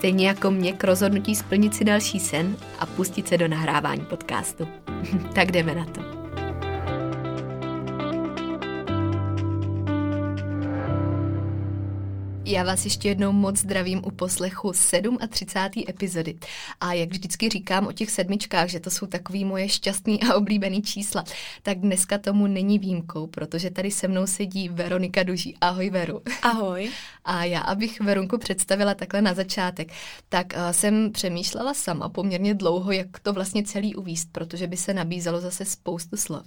Stejně jako mě k rozhodnutí splnit si další sen a pustit se do nahrávání podcastu. tak jdeme na to. Já vás ještě jednou moc zdravím u poslechu 37. epizody. A jak vždycky říkám o těch sedmičkách, že to jsou takový moje šťastný a oblíbený čísla, tak dneska tomu není výjimkou, protože tady se mnou sedí Veronika Duží. Ahoj Veru. Ahoj. A já, abych Verunku představila takhle na začátek, tak uh, jsem přemýšlela sama poměrně dlouho, jak to vlastně celý uvíst, protože by se nabízelo zase spoustu slov.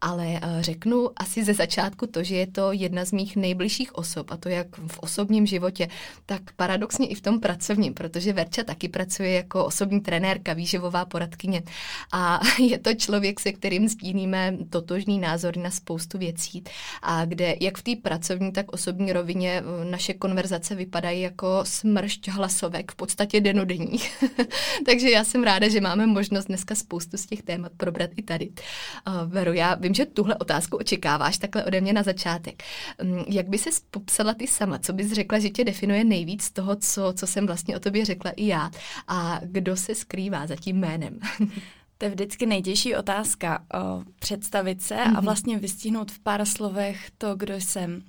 Ale uh, řeknu asi ze začátku to, že je to jedna z mých nejbližších osob, a to jak v osobním životě, tak paradoxně i v tom pracovním, protože Verča taky pracuje jako osobní trenérka, výživová poradkyně a je to člověk, se kterým sdílíme totožný názor na spoustu věcí a kde jak v té pracovní, tak osobní rovině eh, naše konverzace vypadají jako smršť hlasovek, v podstatě denodenních. Takže já jsem ráda, že máme možnost dneska spoustu z těch témat probrat i tady. Uh, Veru, já vím, že tuhle otázku očekáváš takhle ode mě na začátek. Um, jak by se popsala ty sama? Co bys řekla, že tě definuje nejvíc toho, co, co jsem vlastně o tobě řekla i já. A kdo se skrývá za tím jménem? To je vždycky nejtěžší otázka, o, představit se mm-hmm. a mhm. vlastně vystihnout v pár slovech to, kdo jsem.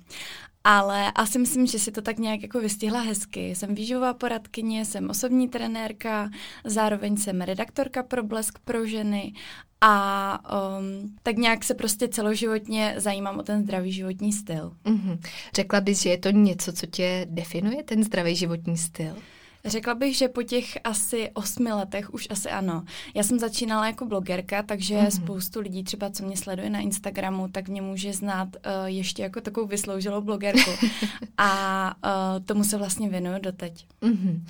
Ale asi myslím, že si to tak nějak jako vystihla hezky. Jsem výživová poradkyně, jsem osobní trenérka, zároveň jsem redaktorka pro Blesk pro ženy a um, tak nějak se prostě celoživotně zajímám o ten zdravý životní styl. Mm-hmm. Řekla bys, že je to něco, co tě definuje, ten zdravý životní styl? Řekla bych, že po těch asi osmi letech už asi ano. Já jsem začínala jako blogerka, takže mm-hmm. spoustu lidí třeba, co mě sleduje na Instagramu, tak mě může znát uh, ještě jako takovou vysloužilou blogerku. A uh, tomu se vlastně věnuju doteď. Mm-hmm.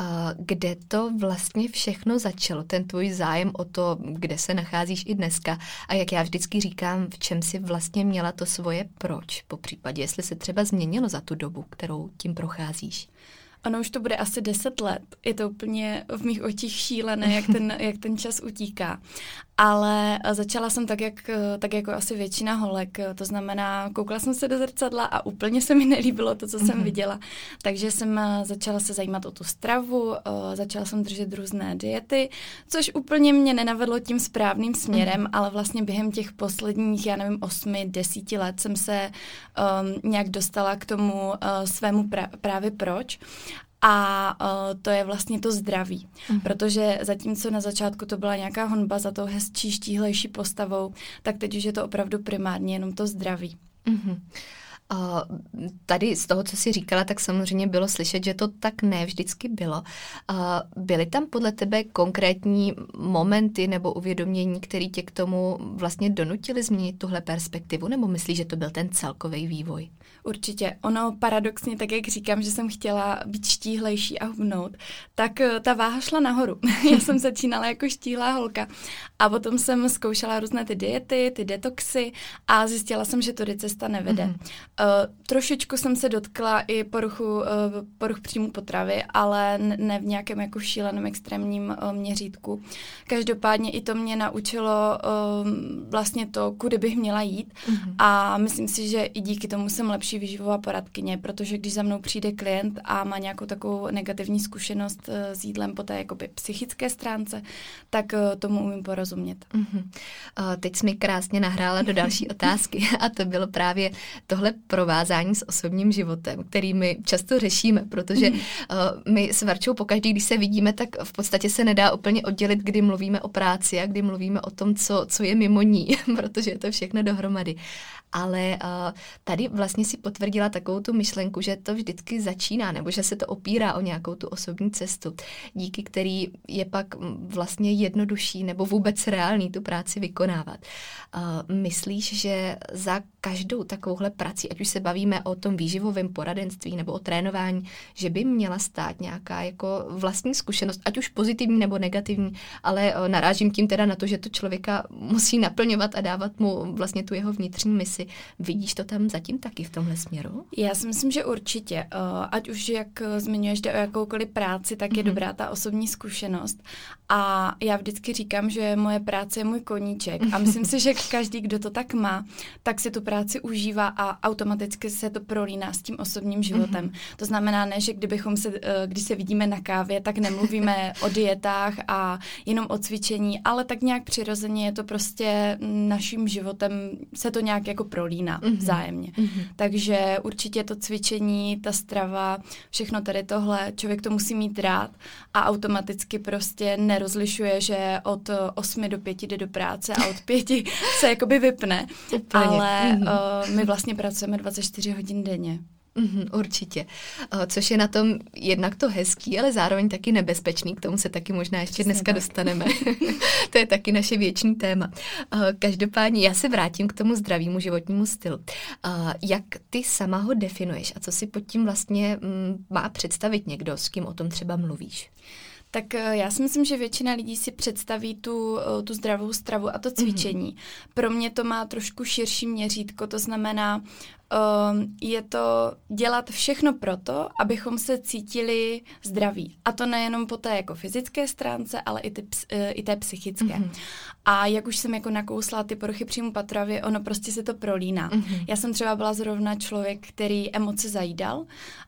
Uh, kde to vlastně všechno začalo? Ten tvůj zájem o to, kde se nacházíš i dneska a jak já vždycky říkám, v čem si vlastně měla to svoje proč, po případě, jestli se třeba změnilo za tu dobu, kterou tím procházíš. Ono už to bude asi deset let. Je to úplně v mých očích šílené, jak ten, jak ten čas utíká. Ale začala jsem tak, jak, tak jako asi většina holek. To znamená, koukla jsem se do zrcadla a úplně se mi nelíbilo to, co jsem mm-hmm. viděla. Takže jsem eh, začala se zajímat o tu stravu, eh, začala jsem držet různé diety, což úplně mě nenavedlo tím správným směrem, mm-hmm. ale vlastně během těch posledních, já nevím, osmi, desíti let jsem se um, nějak dostala k tomu uh, svému pra- právě proč. A uh, to je vlastně to zdraví. Mm. Protože zatímco na začátku to byla nějaká honba za tou hezčí, štíhlejší postavou, tak teď už je to opravdu primárně jenom to zdraví. Mm-hmm. Tady z toho, co jsi říkala, tak samozřejmě bylo slyšet, že to tak ne vždycky bylo. Byly tam podle tebe konkrétní momenty nebo uvědomění, které tě k tomu vlastně donutily změnit tuhle perspektivu, nebo myslíš, že to byl ten celkový vývoj? Určitě. Ono paradoxně, tak jak říkám, že jsem chtěla být štíhlejší a hubnout, tak uh, ta váha šla nahoru. Já jsem začínala jako štíhlá holka a potom jsem zkoušela různé ty diety, ty detoxy a zjistila jsem, že to cesta nevede. Mm-hmm. Uh, trošičku jsem se dotkla i poruchu, uh, poruch příjmu potravy, ale ne v nějakém jako šíleném extrémním uh, měřítku. Každopádně i to mě naučilo uh, vlastně to, kudy bych měla jít mm-hmm. a myslím si, že i díky tomu jsem lepší vyživová poradkyně, protože když za mnou přijde klient a má nějakou takovou negativní zkušenost uh, s jídlem po té jakoby psychické stránce, tak uh, tomu umím porozumět. Mm-hmm. Uh, teď jsi mi krásně nahrála do další otázky a to bylo právě tohle provázání s osobním životem, který my často řešíme, protože mm. uh, my s Varčou pokaždý, když se vidíme, tak v podstatě se nedá úplně oddělit, kdy mluvíme o práci a kdy mluvíme o tom, co, co je mimo ní, protože je to všechno dohromady. Ale uh, tady vlastně si potvrdila takovou tu myšlenku, že to vždycky začíná, nebo že se to opírá o nějakou tu osobní cestu, díky který je pak vlastně jednodušší nebo vůbec reálný tu práci vykonávat. Uh, myslíš, že za každou takovouhle prací, ať už se bavíme o tom výživovém poradenství nebo o trénování, že by měla stát nějaká jako vlastní zkušenost, ať už pozitivní nebo negativní, ale uh, narážím tím teda na to, že to člověka musí naplňovat a dávat mu vlastně tu jeho vnitřní misi. Vidíš to tam zatím taky v tomhle směru? Já si myslím, že určitě. Uh, ať už jak zmiňuješ jde o jakoukoliv práci, tak je mm-hmm. dobrá ta osobní zkušenost. A já vždycky říkám, že moje práce je můj koníček. A myslím si, že každý, kdo to tak má, tak si tu práci užívá a automaticky se to prolíná s tím osobním životem. Mm-hmm. To znamená ne, že kdybychom se, eh, když se vidíme na kávě, tak nemluvíme o dietách a jenom o cvičení, ale tak nějak přirozeně je to prostě naším životem, se to nějak jako prolíná mm-hmm. vzájemně. Mm-hmm. Takže určitě to cvičení, ta strava, všechno tady tohle, člověk to musí mít rád a automaticky prostě nerozlišuje, že od 8 do 5 jde do práce a od 5 se jakoby vypne. Úplně. Ale mm-hmm. uh, my vlastně pracujeme 24 hodin denně. Mm, určitě. Uh, což je na tom jednak to hezký, ale zároveň taky nebezpečný. K tomu se taky možná ještě Přesně dneska tak. dostaneme. to je taky naše věční téma. Každopádně já se vrátím k tomu zdravému životnímu stylu. Jak ty sama ho definuješ a co si pod tím vlastně um, má představit někdo, s kým o tom třeba mluvíš? Tak eh, já si myslím, že většina lidí si představí tu, eh, tu zdravou stravu a to mhm. cvičení. Mm-hmm. Pro mě to má trošku širší měřítko, to znamená, um, je to dělat všechno proto, abychom se cítili zdraví. A to nejenom po té jako fyzické stránce, ale i, ty, uh, i té psychické. Mm-hmm. A jak už jsem jako nakousla ty poruchy příjmu patrově, ono prostě se to prolíná. Mm-hmm. Já jsem třeba byla zrovna člověk, který emoce zajídal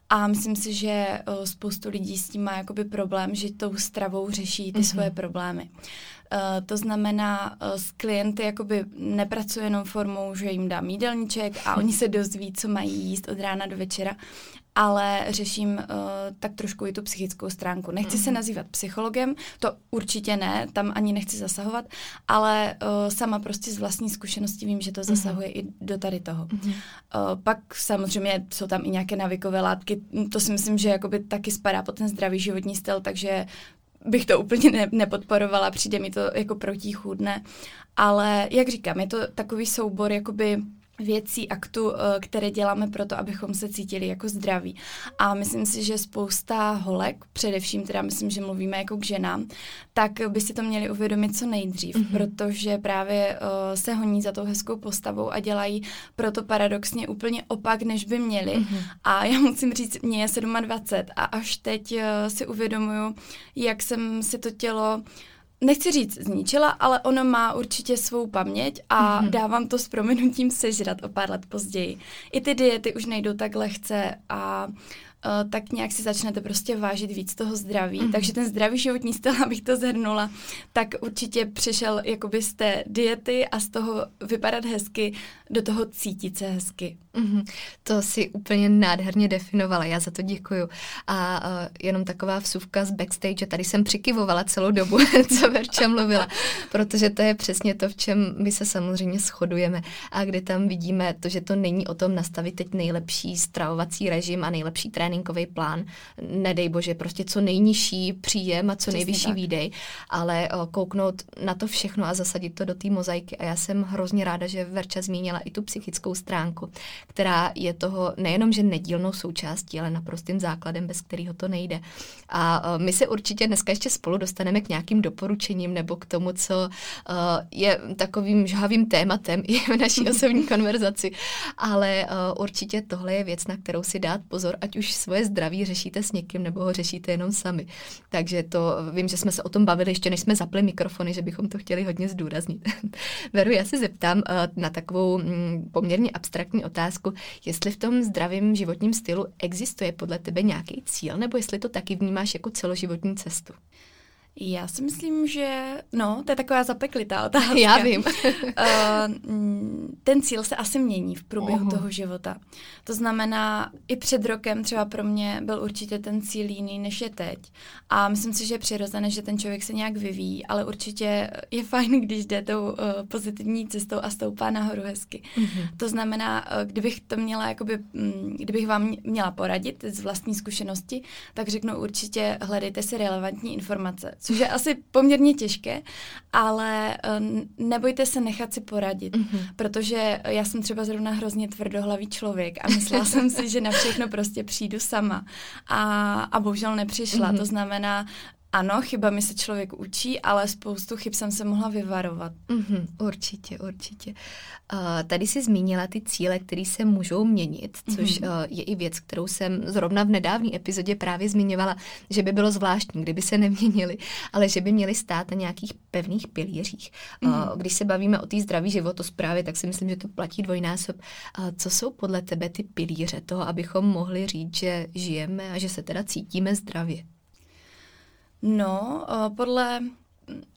a myslím si, že uh, spoustu lidí s tím má jakoby problém, že tou stravou řeší ty mm-hmm. svoje problémy. Uh, to znamená, uh, s klienty jakoby nepracuje jenom formou, že jim dám jídelníček a oni se dozví, co mají jíst od rána do večera, ale řeším uh, tak trošku i tu psychickou stránku. Nechci mm-hmm. se mhm. nazývat psychologem, to určitě ne, tam ani nechci zasahovat, ale uh, sama prostě z vlastní zkušenosti vím, že to mhm. zasahuje mm-hmm. i do tady toho. Mm-hmm. Uh, pak samozřejmě jsou tam i nějaké navykové látky, to si myslím, že jakoby taky spadá pod ten zdravý životní styl, takže bych to úplně ne, nepodporovala, přijde mi to jako protichůdné, ale jak říkám, je to takový soubor jakoby věcí, aktů, eh, které děláme proto, abychom se cítili jako zdraví. A myslím si, že spousta holek, především teda myslím, že mluvíme jako k ženám, tak by si to měli uvědomit co nejdřív, mm-hmm. protože právě uh, se honí za tou hezkou postavou a dělají proto paradoxně úplně opak, než by měli. Mm-hmm. A já musím říct, mě je 27 a až teď uh, si uvědomuju, jak jsem si to tělo nechci říct zničila, ale ono má určitě svou paměť a mm-hmm. dávám to s prominutím sežrat o pár let později. I ty diety už nejdou tak lehce a uh, tak nějak si začnete prostě vážit víc toho zdraví. Mm-hmm. Takže ten zdravý životní styl, abych to zhrnula, tak určitě přešel jakoby z té diety a z toho vypadat hezky do toho cítit se hezky. Mm-hmm. To si úplně nádherně definovala, já za to děkuju. A uh, jenom taková vsuvka z backstage, tady jsem přikyvovala celou dobu, co Verča mluvila, protože to je přesně to, v čem my se samozřejmě shodujeme a kde tam vidíme to, že to není o tom nastavit teď nejlepší stravovací režim a nejlepší tréninkový plán, nedej bože, prostě co nejnižší příjem a co přesně nejvyšší tak. výdej, ale uh, kouknout na to všechno a zasadit to do té mozaiky a já jsem hrozně ráda, že Verča zmínila i tu psychickou stránku, která je toho nejenom, že nedílnou součástí, ale naprostým základem, bez kterého to nejde. A my se určitě dneska ještě spolu dostaneme k nějakým doporučením nebo k tomu, co je takovým žhavým tématem i v naší osobní konverzaci, ale určitě tohle je věc, na kterou si dát pozor, ať už svoje zdraví řešíte s někým nebo ho řešíte jenom sami. Takže to vím, že jsme se o tom bavili ještě, než jsme zapli mikrofony, že bychom to chtěli hodně zdůraznit. Veru, já se zeptám na takovou Mm, poměrně abstraktní otázku, jestli v tom zdravém životním stylu existuje podle tebe nějaký cíl, nebo jestli to taky vnímáš jako celoživotní cestu? Já si myslím, že no, to je taková zapeklitá otázka. Já vím. uh, ten cíl se asi mění v průběhu uh-huh. toho života. To znamená, i před rokem třeba pro mě byl určitě ten cíl jiný, než je teď. A myslím si, že je přirozené, že ten člověk se nějak vyvíjí, ale určitě je fajn, když jde tou uh, pozitivní cestou a stoupá nahoru hezky. Uh-huh. To znamená, uh, kdybych to měla, jakoby, um, kdybych vám měla poradit z vlastní zkušenosti, tak řeknu určitě hledejte si relevantní informace což je asi poměrně těžké, ale uh, nebojte se nechat si poradit, mm-hmm. protože já jsem třeba zrovna hrozně tvrdohlavý člověk a myslela jsem si, že na všechno prostě přijdu sama a, a bohužel nepřišla. Mm-hmm. To znamená, ano, chybami se člověk učí, ale spoustu chyb jsem se mohla vyvarovat. Mm-hmm, určitě, určitě. Uh, tady jsi zmínila ty cíle, které se můžou měnit, což mm-hmm. uh, je i věc, kterou jsem zrovna v nedávné epizodě právě zmiňovala, že by bylo zvláštní, kdyby se neměnily, ale že by měly stát na nějakých pevných pilířích. Mm-hmm. Uh, když se bavíme o té zdraví životosprávě, tak si myslím, že to platí dvojnásob. Uh, co jsou podle tebe ty pilíře toho, abychom mohli říct, že žijeme a že se teda cítíme zdravě? No, podle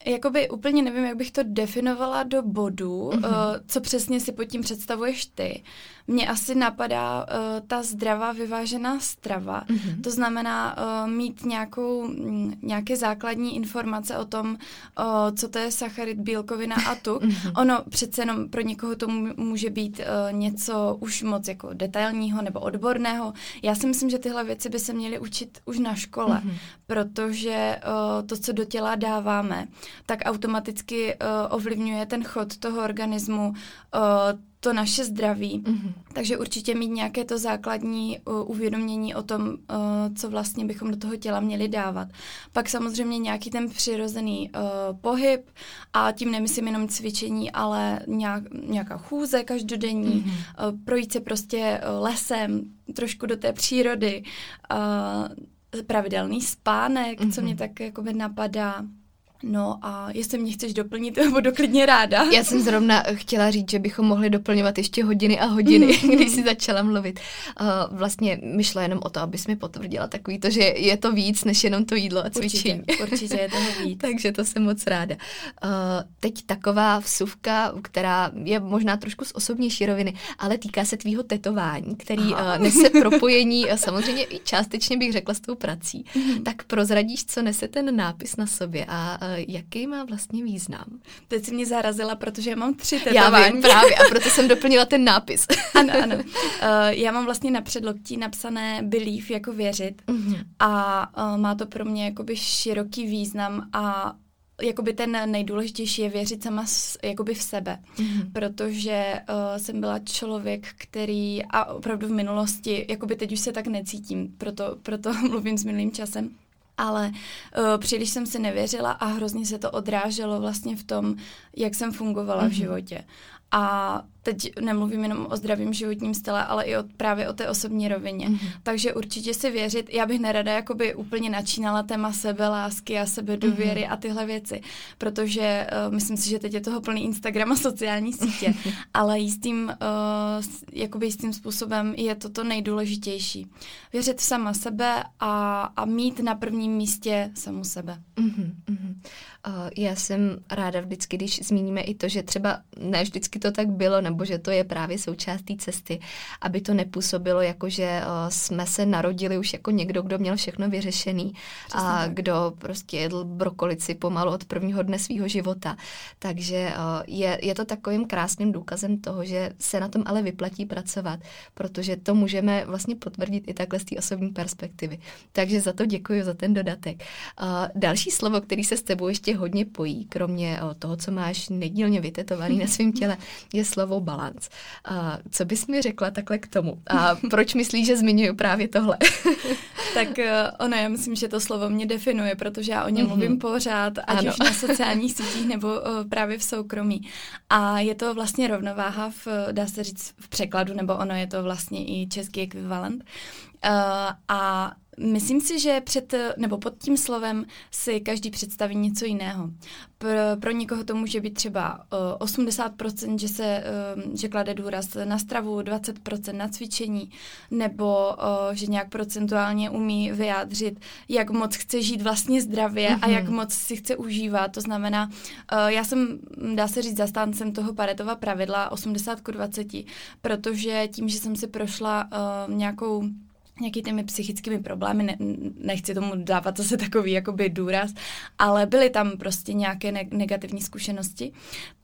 jakoby úplně nevím, jak bych to definovala do bodu, mm-hmm. uh, co přesně si pod tím představuješ ty. Mně asi napadá uh, ta zdravá, vyvážená strava. Mm-hmm. To znamená uh, mít nějakou, m, nějaké základní informace o tom, uh, co to je sacharid, bílkovina a tuk. Mm-hmm. Ono přece jenom pro někoho to může být uh, něco už moc jako detailního nebo odborného. Já si myslím, že tyhle věci by se měly učit už na škole, mm-hmm. protože uh, to, co do těla dáváme, tak automaticky uh, ovlivňuje ten chod toho organismu, uh, to naše zdraví. Mm-hmm. Takže určitě mít nějaké to základní uh, uvědomění o tom, uh, co vlastně bychom do toho těla měli dávat. Pak samozřejmě nějaký ten přirozený uh, pohyb a tím nemyslím jenom cvičení, ale nějak, nějaká chůze každodenní, mm-hmm. uh, projít se prostě uh, lesem, trošku do té přírody, uh, pravidelný spánek, mm-hmm. co mě tak jako napadá. No a jestli mě chceš doplnit, budu klidně ráda. Já jsem zrovna chtěla říct, že bychom mohli doplňovat ještě hodiny a hodiny, když si začala mluvit. Uh, vlastně myšla jenom o to, abys mi potvrdila takový to, že je to víc než jenom to jídlo a cvičení. Určitě, určitě je toho víc. Takže to jsem moc ráda. Uh, teď taková vsuvka, která je možná trošku z osobnější roviny, ale týká se tvýho tetování, který uh, nese propojení, samozřejmě i částečně bych řekla s tou prací. Mm. Tak prozradíš, co nese ten nápis na sobě a uh, jaký má vlastně význam? Teď si mě zarazila, protože já mám tři tetování. Já vím právě a proto jsem doplnila ten nápis. ano, ano. Uh, já mám vlastně na předloktí napsané belief jako věřit uh-huh. a uh, má to pro mě jakoby široký význam a jakoby ten nejdůležitější je věřit sama jakoby v sebe, mm-hmm. protože uh, jsem byla člověk, který a opravdu v minulosti, jakoby teď už se tak necítím, proto, proto mluvím s minulým časem, ale uh, příliš jsem si nevěřila a hrozně se to odráželo vlastně v tom, jak jsem fungovala mm-hmm. v mhm. životě. A teď nemluvím jenom o zdravém životním style, ale i o, právě o té osobní rovině. Mm-hmm. Takže určitě si věřit, já bych nerada jakoby úplně načínala téma sebelásky a sebedověry mm-hmm. a tyhle věci, protože uh, myslím si, že teď je toho plný Instagram a sociální sítě, ale jistým, uh, jakoby jistým způsobem je to to nejdůležitější. Věřit sama sebe a, a mít na prvním místě samu sebe. Mm-hmm. Uh, já jsem ráda vždycky, když zmíníme i to, že třeba ne vždycky to tak bylo, nebo nebo že to je právě součást té cesty, aby to nepůsobilo jako, že uh, jsme se narodili už jako někdo, kdo měl všechno vyřešený Přesně a tak. kdo prostě jedl brokolici pomalu od prvního dne svého života. Takže uh, je, je to takovým krásným důkazem toho, že se na tom ale vyplatí pracovat, protože to můžeme vlastně potvrdit i takhle z té osobní perspektivy. Takže za to děkuji, za ten dodatek. Uh, další slovo, který se s tebou ještě hodně pojí, kromě toho, co máš nedílně vytetovaný na svém těle, je slovo balans. A co bys mi řekla takhle k tomu? A proč myslíš, že zmiňuji právě tohle? tak uh, ono, já myslím, že to slovo mě definuje, protože já o něm mm-hmm. mluvím pořád, ať ano. už na sociálních sítích nebo uh, právě v soukromí. A je to vlastně rovnováha v, dá se říct, v překladu, nebo ono je to vlastně i český ekvivalent. Uh, a Myslím si, že před, nebo pod tím slovem si každý představí něco jiného. Pro, pro někoho to může být třeba uh, 80%, že se uh, že klade důraz na stravu, 20% na cvičení, nebo uh, že nějak procentuálně umí vyjádřit, jak moc chce žít vlastně zdravě mm-hmm. a jak mhm. moc si chce užívat. To znamená, já jsem, dá se říct, zastáncem toho Paretova pravidla 80 k 20, protože tím, že jsem si prošla nějakou nějaký těmi psychickými problémy, ne, nechci tomu dávat zase takový jakoby důraz, ale byly tam prostě nějaké ne- negativní zkušenosti,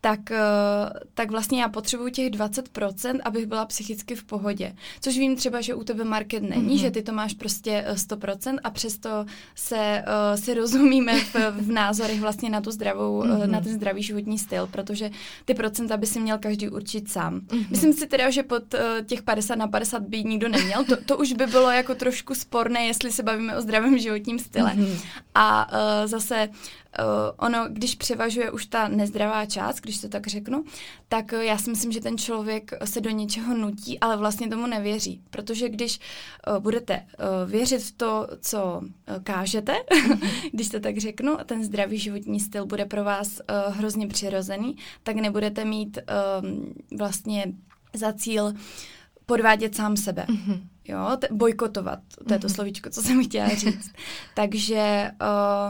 tak, eh, tak vlastně já potřebuju těch 20%, abych byla psychicky v pohodě. Což vím třeba, že u tebe market není, mm-hmm. že ty to máš prostě 100% a přesto se, uh, se rozumíme v, v názorech vlastně na tu zdravou, mm-hmm. na ten zdravý životní styl, protože ty procenta by si měl každý určit sám. Mm-hmm. Myslím si teda, že pod těch 50 na 50 by nikdo neměl, to, to už by bylo bylo jako trošku sporné, jestli se bavíme o zdravém životním style. Mm-hmm. A uh, zase uh, ono, když převažuje už ta nezdravá část, když to tak řeknu, tak uh, já si myslím, že ten člověk se do něčeho nutí, ale vlastně tomu nevěří. Protože když uh, budete uh, věřit v to, co uh, kážete, když to tak řeknu, a ten zdravý životní styl bude pro vás uh, hrozně přirozený, tak nebudete mít uh, vlastně za cíl podvádět sám sebe. Mm-hmm jo, te, bojkotovat, to je to mm-hmm. slovíčko, co jsem chtěla říct. takže,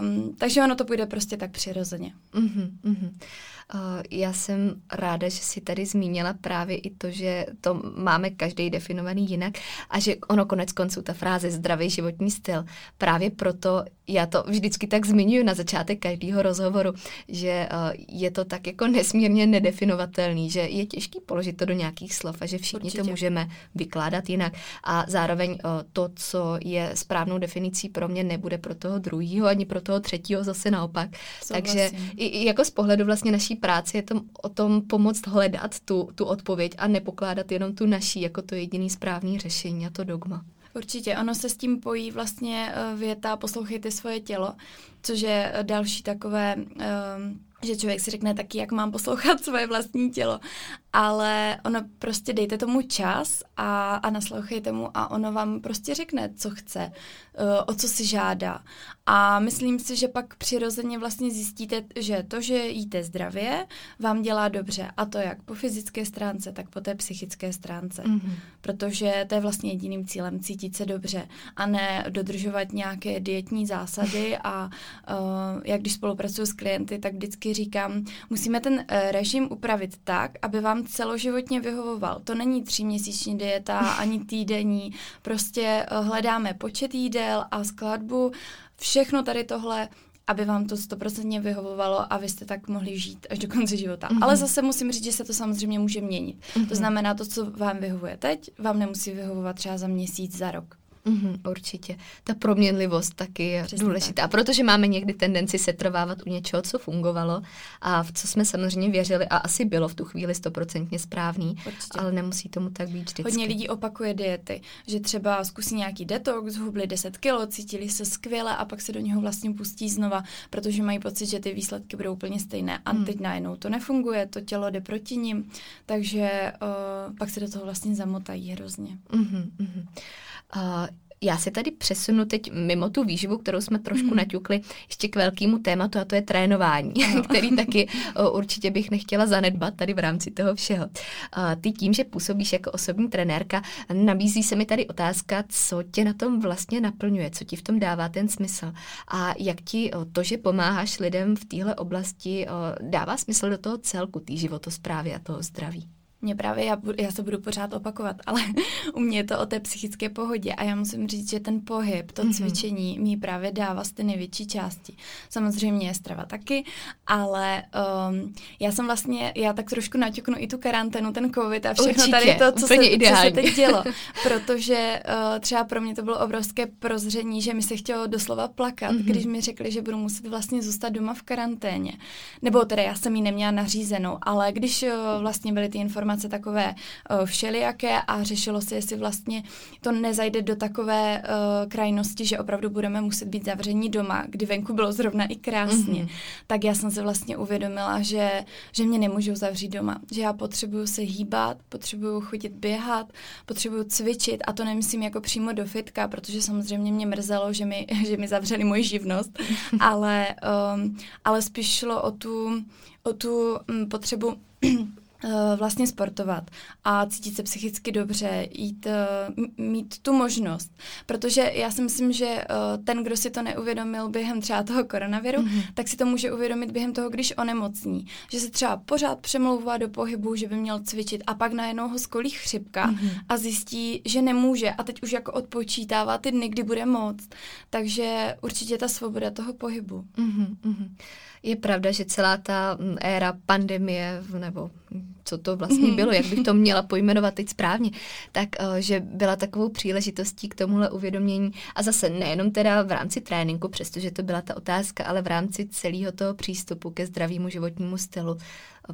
um, takže ono to půjde prostě tak přirozeně. Mm-hmm. Já jsem ráda, že si tady zmínila právě i to, že to máme každý definovaný jinak a že ono konec konců, ta fráze zdravý životní styl, právě proto já to vždycky tak zmiňuji na začátek každého rozhovoru, že je to tak jako nesmírně nedefinovatelný, že je těžký položit to do nějakých slov a že všichni Určitě. to můžeme vykládat jinak a zároveň to, co je správnou definicí pro mě, nebude pro toho druhého ani pro toho třetího zase naopak. Souhlasím. Takže i, i jako z pohledu vlastně naší práce je to o tom pomoct hledat tu, tu odpověď a nepokládat jenom tu naší jako to jediný správný řešení a to dogma. Určitě, ono se s tím pojí vlastně eh, věta poslouchejte svoje tělo, což je eh, další takové, um, že člověk si řekne taky, jak mám poslouchat svoje vlastní tělo ale ono prostě dejte tomu čas a, a naslouchejte mu a ono vám prostě řekne, co chce, uh, o co si žádá. A myslím si, že pak přirozeně vlastně zjistíte, že to, že jíte zdravě, vám dělá dobře. A to jak po fyzické stránce, tak po té psychické stránce. Mm-hmm. Protože to je vlastně jediným cílem cítit se dobře a ne dodržovat nějaké dietní zásady a uh, jak když spolupracuju s klienty, tak vždycky říkám, musíme ten uh, režim upravit tak, aby vám celoživotně vyhovoval. To není tříměsíční dieta ani týdenní. Prostě eh, hledáme počet jídel a skladbu. Všechno tady tohle aby vám to stoprocentně vyhovovalo a vy jste tak mohli žít až do konce života. Mm-hmm. Ale zase musím říct, že se to samozřejmě může měnit. Mm-hmm. To znamená, to, co vám vyhovuje teď, vám nemusí vyhovovat třeba za měsíc, za rok. Mm-hmm, určitě. Ta proměnlivost taky je Přesně důležitá, tak. protože máme někdy tendenci se trvávat u něčeho, co fungovalo a v co jsme samozřejmě věřili a asi bylo v tu chvíli stoprocentně správný, určitě. ale nemusí tomu tak být vždycky. Hodně lidí opakuje diety, že třeba zkusí nějaký detox, zhubli 10 kilo, cítili se skvěle a pak se do něho vlastně pustí znova, protože mají pocit, že ty výsledky budou úplně stejné a mm. teď najednou to nefunguje, to tělo jde proti ním, takže uh, pak se do toho vlastně zamotají hrozně. Mm-hmm, mm-hmm. Uh, já se tady přesunu teď mimo tu výživu, kterou jsme trošku mm. naťukli, ještě k velkému tématu a to je trénování, no. který taky o, určitě bych nechtěla zanedbat tady v rámci toho všeho. A ty tím, že působíš jako osobní trenérka, nabízí se mi tady otázka, co tě na tom vlastně naplňuje, co ti v tom dává ten smysl a jak ti o, to, že pomáháš lidem v téhle oblasti, o, dává smysl do toho celku, té životosprávy a toho zdraví. Mě právě, já, já se budu pořád opakovat, ale u mě je to o té psychické pohodě a já musím říct, že ten pohyb, to mm-hmm. cvičení mi právě dává z té největší části. Samozřejmě je strava taky, ale um, já jsem vlastně, já tak trošku naťuknu i tu karanténu, ten covid a všechno Určitě, tady to, co se, co se teď dělo. Protože uh, třeba pro mě to bylo obrovské prozření, že mi se chtělo doslova plakat, mm-hmm. když mi řekli, že budu muset vlastně zůstat doma v karanténě. Nebo teda já jsem ji neměla nařízenou, ale když uh, vlastně byly ty informace informace takové uh, všelijaké a řešilo se, jestli vlastně to nezajde do takové uh, krajnosti, že opravdu budeme muset být zavření doma, kdy venku bylo zrovna i krásně. Mm-hmm. Tak já jsem se vlastně uvědomila, že, že mě nemůžu zavřít doma, že já potřebuju se hýbat, potřebuju chodit běhat, potřebuju cvičit a to nemyslím jako přímo do fitka, protože samozřejmě mě mrzelo, že mi, že mi zavřeli moji živnost, ale, um, ale spíš šlo o tu, o tu um, potřebu Eh, vlastně sportovat a cítit se psychicky dobře, jít, eh, mít tu možnost. Protože já si myslím, že eh, ten, kdo si to neuvědomil během třeba toho koronaviru, mm-hmm. tak si to může uvědomit během toho, když onemocní. Že se třeba pořád přemlouvá do pohybu, že by měl cvičit a pak najednou ho skolí chřipka mm-hmm. a zjistí, že nemůže a teď už jako odpočítává ty dny, kdy bude moc. Takže určitě ta svoboda toho pohybu. Mm-hmm. Je pravda, že celá ta mm, éra pandemie, nebo co to vlastně mhm. bylo, jak bych to měla pojmenovat teď správně, tak eh, že byla takovou příležitostí k tomuhle uvědomění a zase nejenom teda v rámci tréninku, přestože to byla ta otázka, ale v rámci celého toho přístupu ke zdravému životnímu stylu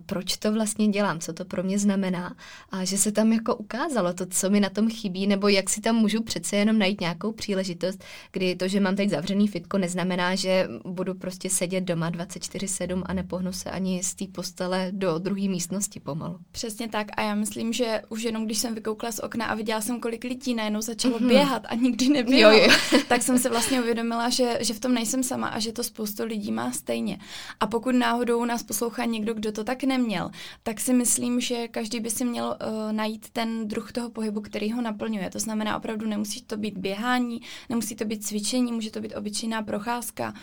proč to vlastně dělám, co to pro mě znamená a že se tam jako ukázalo to, co mi na tom chybí, nebo jak si tam můžu přece jenom najít nějakou příležitost, kdy to, že mám teď zavřený fitko, neznamená, že budu prostě sedět doma 24-7 a nepohnu se ani z té postele do druhé místnosti pomalu. Přesně tak a já myslím, že už jenom když jsem vykoukla z okna a viděla jsem, kolik lidí najednou začalo mm-hmm. běhat a nikdy neběhalo, jo, jo. tak jsem se vlastně uvědomila, že, že v tom nejsem sama a že to spoustu lidí má stejně. A pokud náhodou nás poslouchá někdo, kdo to tak neměl, tak si myslím, že každý by si měl uh, najít ten druh toho pohybu, který ho naplňuje. To znamená, opravdu nemusí to být běhání, nemusí to být cvičení, může to být obyčejná procházka,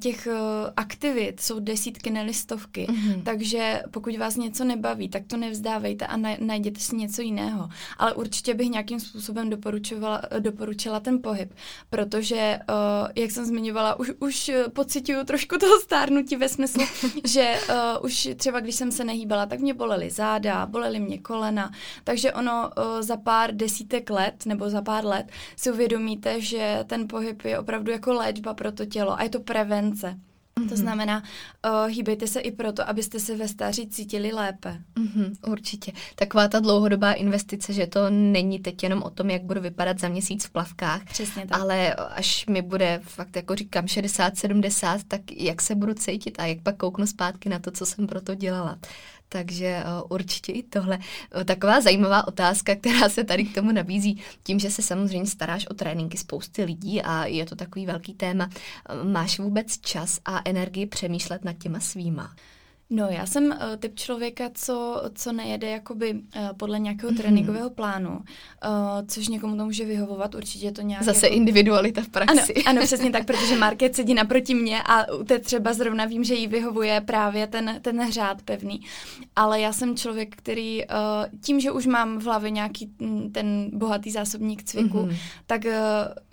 těch uh, aktivit jsou desítky, nelistovky, mm-hmm. takže pokud vás něco nebaví, tak to nevzdávejte a na, najděte si něco jiného. Ale určitě bych nějakým způsobem doporučovala, doporučila ten pohyb, protože, jak jsem zmiňovala, už, už pocituju trošku toho stárnutí ve smyslu, že už třeba když jsem se nehýbala, tak mě bolely záda, bolely mě kolena, takže ono za pár desítek let nebo za pár let si uvědomíte, že ten pohyb je opravdu jako léčba pro to tělo a je to prevence. Mm-hmm. To znamená, uh, hýbejte se i proto, abyste se ve stáří cítili lépe. Mm-hmm, určitě. Taková ta dlouhodobá investice, že to není teď jenom o tom, jak budu vypadat za měsíc v plavkách, Přesně tak. ale až mi bude fakt, jako říkám, 60-70, tak jak se budu cítit a jak pak kouknu zpátky na to, co jsem pro to dělala. Takže uh, určitě i tohle. Uh, taková zajímavá otázka, která se tady k tomu nabízí, tím, že se samozřejmě staráš o tréninky spousty lidí a je to takový velký téma. Uh, máš vůbec čas a energii přemýšlet nad těma svýma? No, já jsem uh, typ člověka, co, co nejede jakoby uh, podle nějakého mm-hmm. tréninkového plánu, uh, což někomu to může vyhovovat, určitě to nějak... Zase jako... individualita v praxi. Ano, ano, přesně tak, protože Market sedí naproti mě a u té třeba zrovna vím, že jí vyhovuje právě ten, ten řád pevný. Ale já jsem člověk, který uh, tím, že už mám v hlavě nějaký ten bohatý zásobník cviku, mm-hmm. tak uh,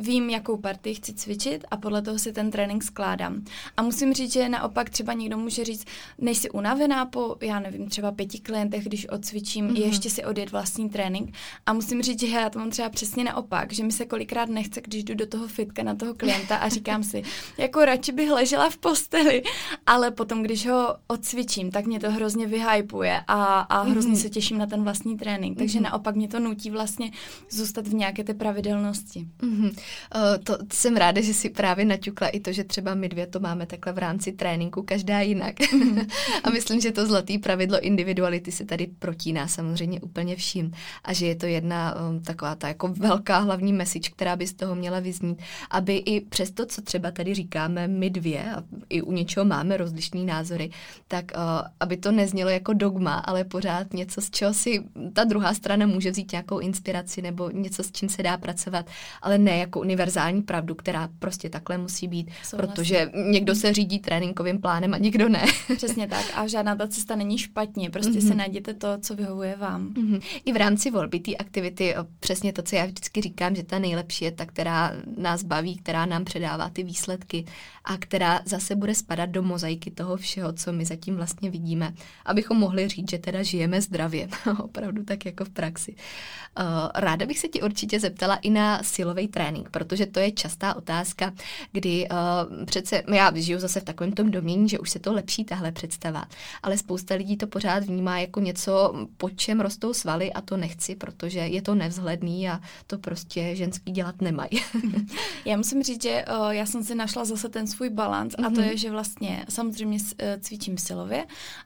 vím, jakou partii chci cvičit a podle toho si ten trénink skládám. A musím říct, že naopak třeba někdo může říct, než si unavená po, já nevím, třeba pěti klientech, když odcvičím, mm-hmm. ještě si odjet vlastní trénink. A musím říct, že já to mám třeba přesně naopak, že mi se kolikrát nechce, když jdu do toho fitka na toho klienta a říkám si, jako radši bych ležela v posteli, ale potom, když ho odcvičím, tak mě to hrozně vyhypuje a, a hrozně mm-hmm. se těším na ten vlastní trénink. Takže mm-hmm. naopak mě to nutí vlastně zůstat v nějaké té pravidelnosti. Mm-hmm. Uh, to jsem ráda, že si právě naťukla i to, že třeba my dvě to máme takhle v rámci tréninku, každá jinak. Mm-hmm. A myslím, že to zlatý pravidlo individuality se tady protíná samozřejmě úplně vším a že je to jedna um, taková ta jako velká hlavní message, která by z toho měla vyznít, aby i přes to, co třeba tady říkáme my dvě a i u něčeho máme rozlišné názory, tak uh, aby to neznělo jako dogma, ale pořád něco, z čeho si ta druhá strana může vzít nějakou inspiraci nebo něco, s čím se dá pracovat, ale ne jako univerzální pravdu, která prostě takhle musí být, Souhlasím. protože někdo se řídí tréninkovým plánem a nikdo ne. Přesně tak a žádná ta cesta není špatně, prostě mm-hmm. se najděte to, co vyhovuje vám. Mm-hmm. I v rámci volby té aktivity, přesně to, co já vždycky říkám, že ta nejlepší je ta, která nás baví, která nám předává ty výsledky a která zase bude spadat do mozaiky toho všeho, co my zatím vlastně vidíme, abychom mohli říct, že teda žijeme zdravě, opravdu tak jako v praxi. Uh, ráda bych se ti určitě zeptala i na silový trénink, protože to je častá otázka, kdy uh, přece, já žiju zase v takovém tom domění, že už se to lepší tahle představa. Ale spousta lidí to pořád vnímá jako něco, po čem rostou svaly a to nechci, protože je to nevzhledný a to prostě ženský dělat nemají. já musím říct, že uh, já jsem si našla zase ten svůj balans mm-hmm. a to mhm. je, že vlastně samozřejmě uh, cvičím silově,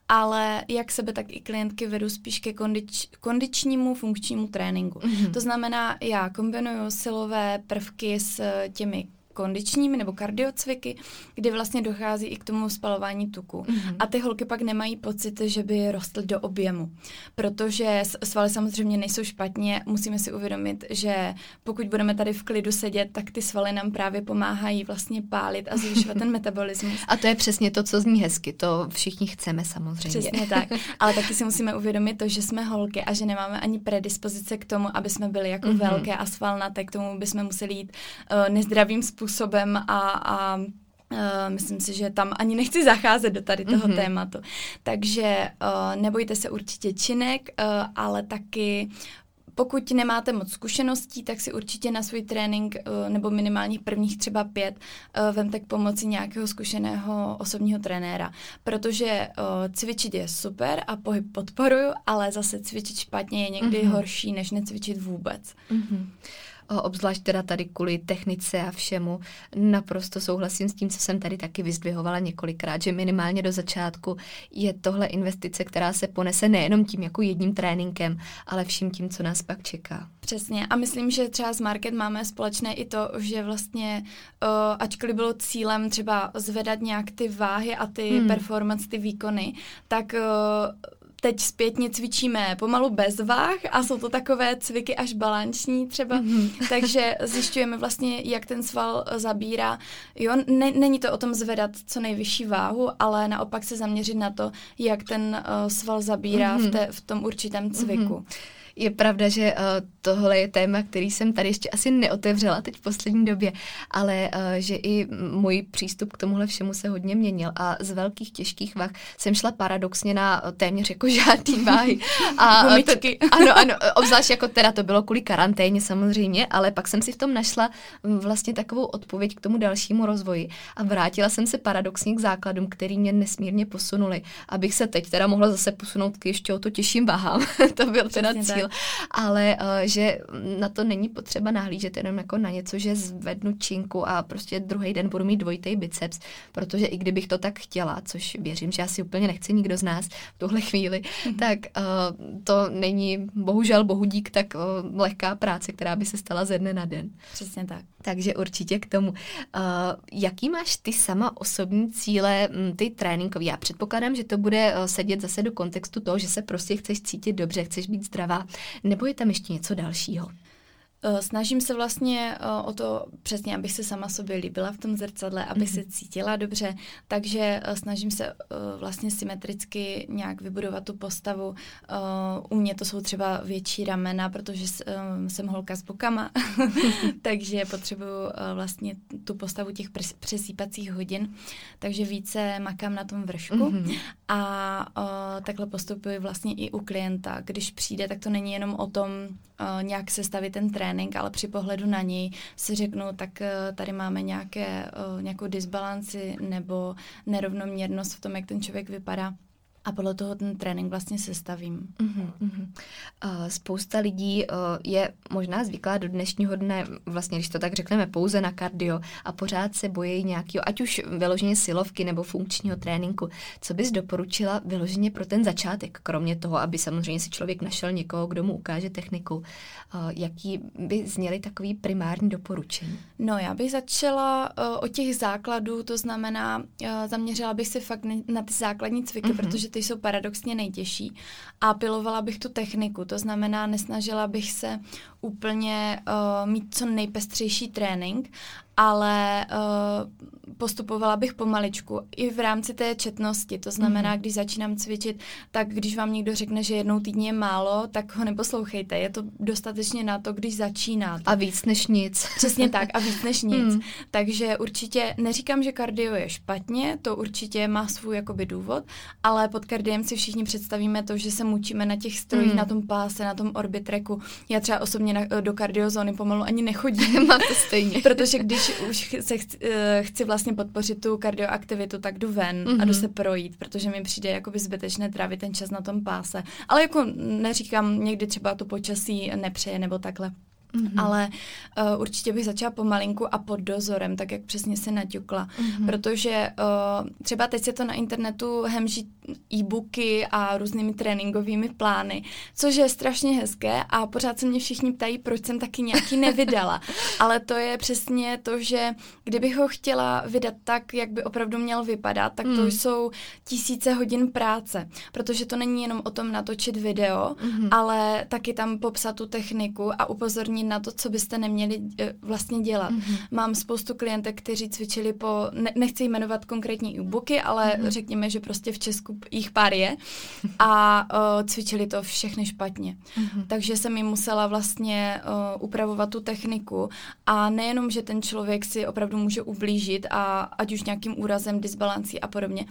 ale jak sebe, tak i klientky vedu spíš ke kondič, kondičnímu funkčnímu tréninku. Mm-hmm. To znamená, já kombinuju silové prvky s těmi kondičními nebo kardiocviky, kdy vlastně dochází i k tomu spalování tuku. Mm-hmm. A ty holky pak nemají pocit, že by rostly do objemu. Protože svaly samozřejmě nejsou špatně, musíme si uvědomit, že pokud budeme tady v klidu sedět, tak ty svaly nám právě pomáhají vlastně pálit a zvyšovat ten metabolismus. A to je přesně to, co zní hezky, to všichni chceme samozřejmě. Přesně tak, ale taky si musíme uvědomit to, že jsme holky a že nemáme ani predispozice k tomu, aby jsme byli jako mm-hmm. velké a svalnaté, k tomu bychom museli jít uh, nezdravým způsobem způsobem a, a Uh, myslím si, že tam ani nechci zacházet do tady toho mm-hmm. tématu. Takže uh, nebojte se určitě činek, uh, ale taky pokud nemáte moc zkušeností, tak si určitě na svůj trénink nebo minimálně prvních třeba pět vemte k pomoci nějakého zkušeného osobního trenéra. Protože cvičit je super a pohyb podporuju, ale zase cvičit špatně je někdy mm-hmm. horší, než necvičit vůbec. Mm-hmm obzvlášť teda tady kvůli technice a všemu. Naprosto souhlasím s tím, co jsem tady taky vyzdvihovala několikrát, že minimálně do začátku je tohle investice, která se ponese nejenom tím jako jedním tréninkem, ale vším tím, co nás pak čeká. Přesně. A myslím, že třeba s Market máme společné i to, že vlastně, uh, ačkoliv bylo cílem třeba zvedat nějak ty váhy a ty hmm. performance, ty výkony, tak uh, teď zpětně cvičíme pomalu bez váh a jsou to takové cviky až balanční třeba, mm-hmm. takže zjišťujeme vlastně, jak ten sval zabírá. Jo, ne, není to o tom zvedat co nejvyšší váhu, ale naopak se zaměřit na to, jak ten uh, sval zabírá mm-hmm. v, té, v tom určitém cviku. Mm-hmm. Je pravda, že uh, tohle je téma, který jsem tady ještě asi neotevřela teď v poslední době, ale uh, že i můj přístup k tomuhle všemu se hodně měnil a z velkých těžkých vah jsem šla paradoxně na téměř jako žádný váhy. A to, ano, ano, obzvlášť jako teda to bylo kvůli karanténě samozřejmě, ale pak jsem si v tom našla vlastně takovou odpověď k tomu dalšímu rozvoji a vrátila jsem se paradoxně k základům, který mě nesmírně posunuli, abych se teď teda mohla zase posunout k ještě o to těžším váhám. to byl teda cíl. Tak ale uh, že na to není potřeba nahlížet jenom jako na něco, že zvednu činku a prostě druhý den budu mít dvojitý biceps, protože i kdybych to tak chtěla, což věřím, že asi úplně nechce nikdo z nás v tuhle chvíli, mm-hmm. tak uh, to není bohužel bohudík tak uh, lehká práce, která by se stala ze dne na den. Přesně tak. Takže určitě k tomu. Uh, jaký máš ty sama osobní cíle, m, ty tréninkový? Já předpokládám, že to bude uh, sedět zase do kontextu toho, že se prostě chceš cítit dobře, chceš být zdravá. Nebo je tam ještě něco dalšího? Eh, snažím se vlastně eh, o to přesně, abych se sama sobě líbila v tom zrcadle, aby mm-hmm. se cítila dobře, takže eh, snažím se vlastně symetricky nějak vybudovat tu postavu. U mě to jsou třeba větší ramena, protože jsem holka s bokama, takže potřebuju vlastně tu postavu těch přesýpacích hodin, takže více makám na tom vršku mm-hmm. a takhle postupuji vlastně i u klienta. Když přijde, tak to není jenom o tom nějak sestavit ten trén, trénink, ale při pohledu na něj si řeknu, tak eh, tady máme nějaké, eh, nějakou disbalanci nebo nerovnoměrnost v tom, jak ten člověk vypadá a podle toho ten trénink vlastně sestavím. Uh-huh, uh-huh. Uh, spousta lidí uh, je možná zvyklá do dnešního dne, vlastně když to tak řekneme, pouze na kardio a pořád se bojí nějakého, ať už vyloženě silovky nebo funkčního tréninku. Co bys doporučila vyloženě pro ten začátek, kromě toho, aby samozřejmě si člověk našel někoho, kdo mu ukáže techniku? Uh, jaký by zněly takový primární doporučení? No, já bych začala uh, od těch základů, to znamená, uh, zaměřila bych se fakt na ty základní cviky, uh-huh. protože ty jsou paradoxně nejtěžší. A pilovala bych tu techniku, to znamená, nesnažila bych se úplně uh, mít co nejpestřejší trénink, ale uh, postupovala bych pomaličku i v rámci té četnosti. To znamená, mm-hmm. když začínám cvičit, tak když vám někdo řekne, že jednou týdně je málo, tak ho neposlouchejte. Je to dostatečně na to, když začínáte. A víc než nic. Přesně tak, a víc než nic. Mm. Takže určitě neříkám, že kardio je špatně, to určitě má svůj jakoby důvod, ale pod kardiem si všichni představíme to, že se mučíme na těch strojích, mm. na tom páse, na tom orbitreku. Já třeba osobně na, do kardiozóny pomalu ani nechodím. Máte stejně. Protože když už, se chci, uh, chci vlastně podpořit tu kardioaktivitu, tak jdu ven mm-hmm. a jdu mhm. se projít, protože mi přijde jakoby zbytečné trávit ten čas na tom páse. Ale jako neříkám, někdy třeba to počasí nepřeje nebo takhle. Mm-hmm. Ale uh, určitě bych začala pomalinku a pod dozorem, tak jak přesně se naťukla. Mm-hmm. Protože uh, třeba teď se to na internetu hemží e-booky a různými tréninkovými plány, což je strašně hezké a pořád se mě všichni ptají, proč jsem taky nějaký nevydala. Ale to je přesně to, že kdybych ho chtěla vydat tak, jak by opravdu měl vypadat, tak to mm. jsou tisíce hodin práce. Protože to není jenom o tom natočit video, mm-hmm. ale taky tam popsat tu techniku a upozornit upozornit na to, co byste neměli eh, vlastně dělat. Mm-hmm. Mám spoustu klientek, kteří cvičili po, ne, nechci jmenovat konkrétní e-booky, ale mm-hmm. řekněme, že prostě v Česku jich pár je a uh, cvičili to všechny špatně. Mm-hmm. Takže jsem jim musela vlastně uh, upravovat tu techniku a nejenom, že ten člověk si opravdu může ublížit a ať už nějakým úrazem, disbalancí a podobně,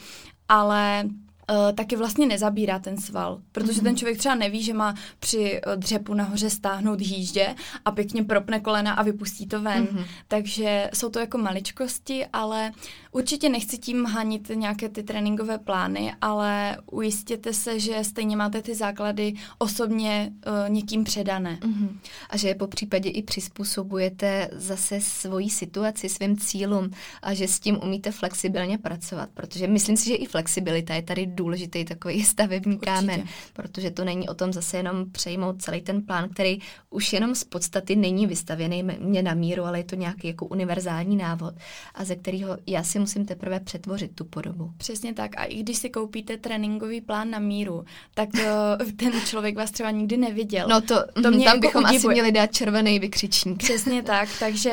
ale uh, taky vlastně nezabírá ten sval, protože mm-hmm. ten člověk třeba neví, že má při uh, dřepu nahoře stáhnout hýždě a pěkně propne kolena a vypustí to ven. Mm-hmm. Takže jsou to jako maličkosti, ale určitě nechci tím hanit nějaké ty tréninkové plány, ale ujistěte se, že stejně máte ty základy osobně uh, někým předané. Mm-hmm. A že je po případě i přizpůsobujete zase svoji situaci, svým cílům a že s tím umíte flexibilně pracovat, protože myslím si, že i flexibilita je tady důležitý takový stavební Určitě. kámen, protože to není o tom zase jenom přejmout celý ten plán, který už jenom z podstaty není vystavěný mě na míru, ale je to nějaký jako univerzální návod a ze kterého já si musím teprve přetvořit tu podobu. Přesně tak. A i když si koupíte tréninkový plán na míru, tak uh, ten člověk vás třeba nikdy neviděl. No to, to mhm, mě tam jako bychom udivuje. asi měli dát červený vykřičník. Přesně tak. Takže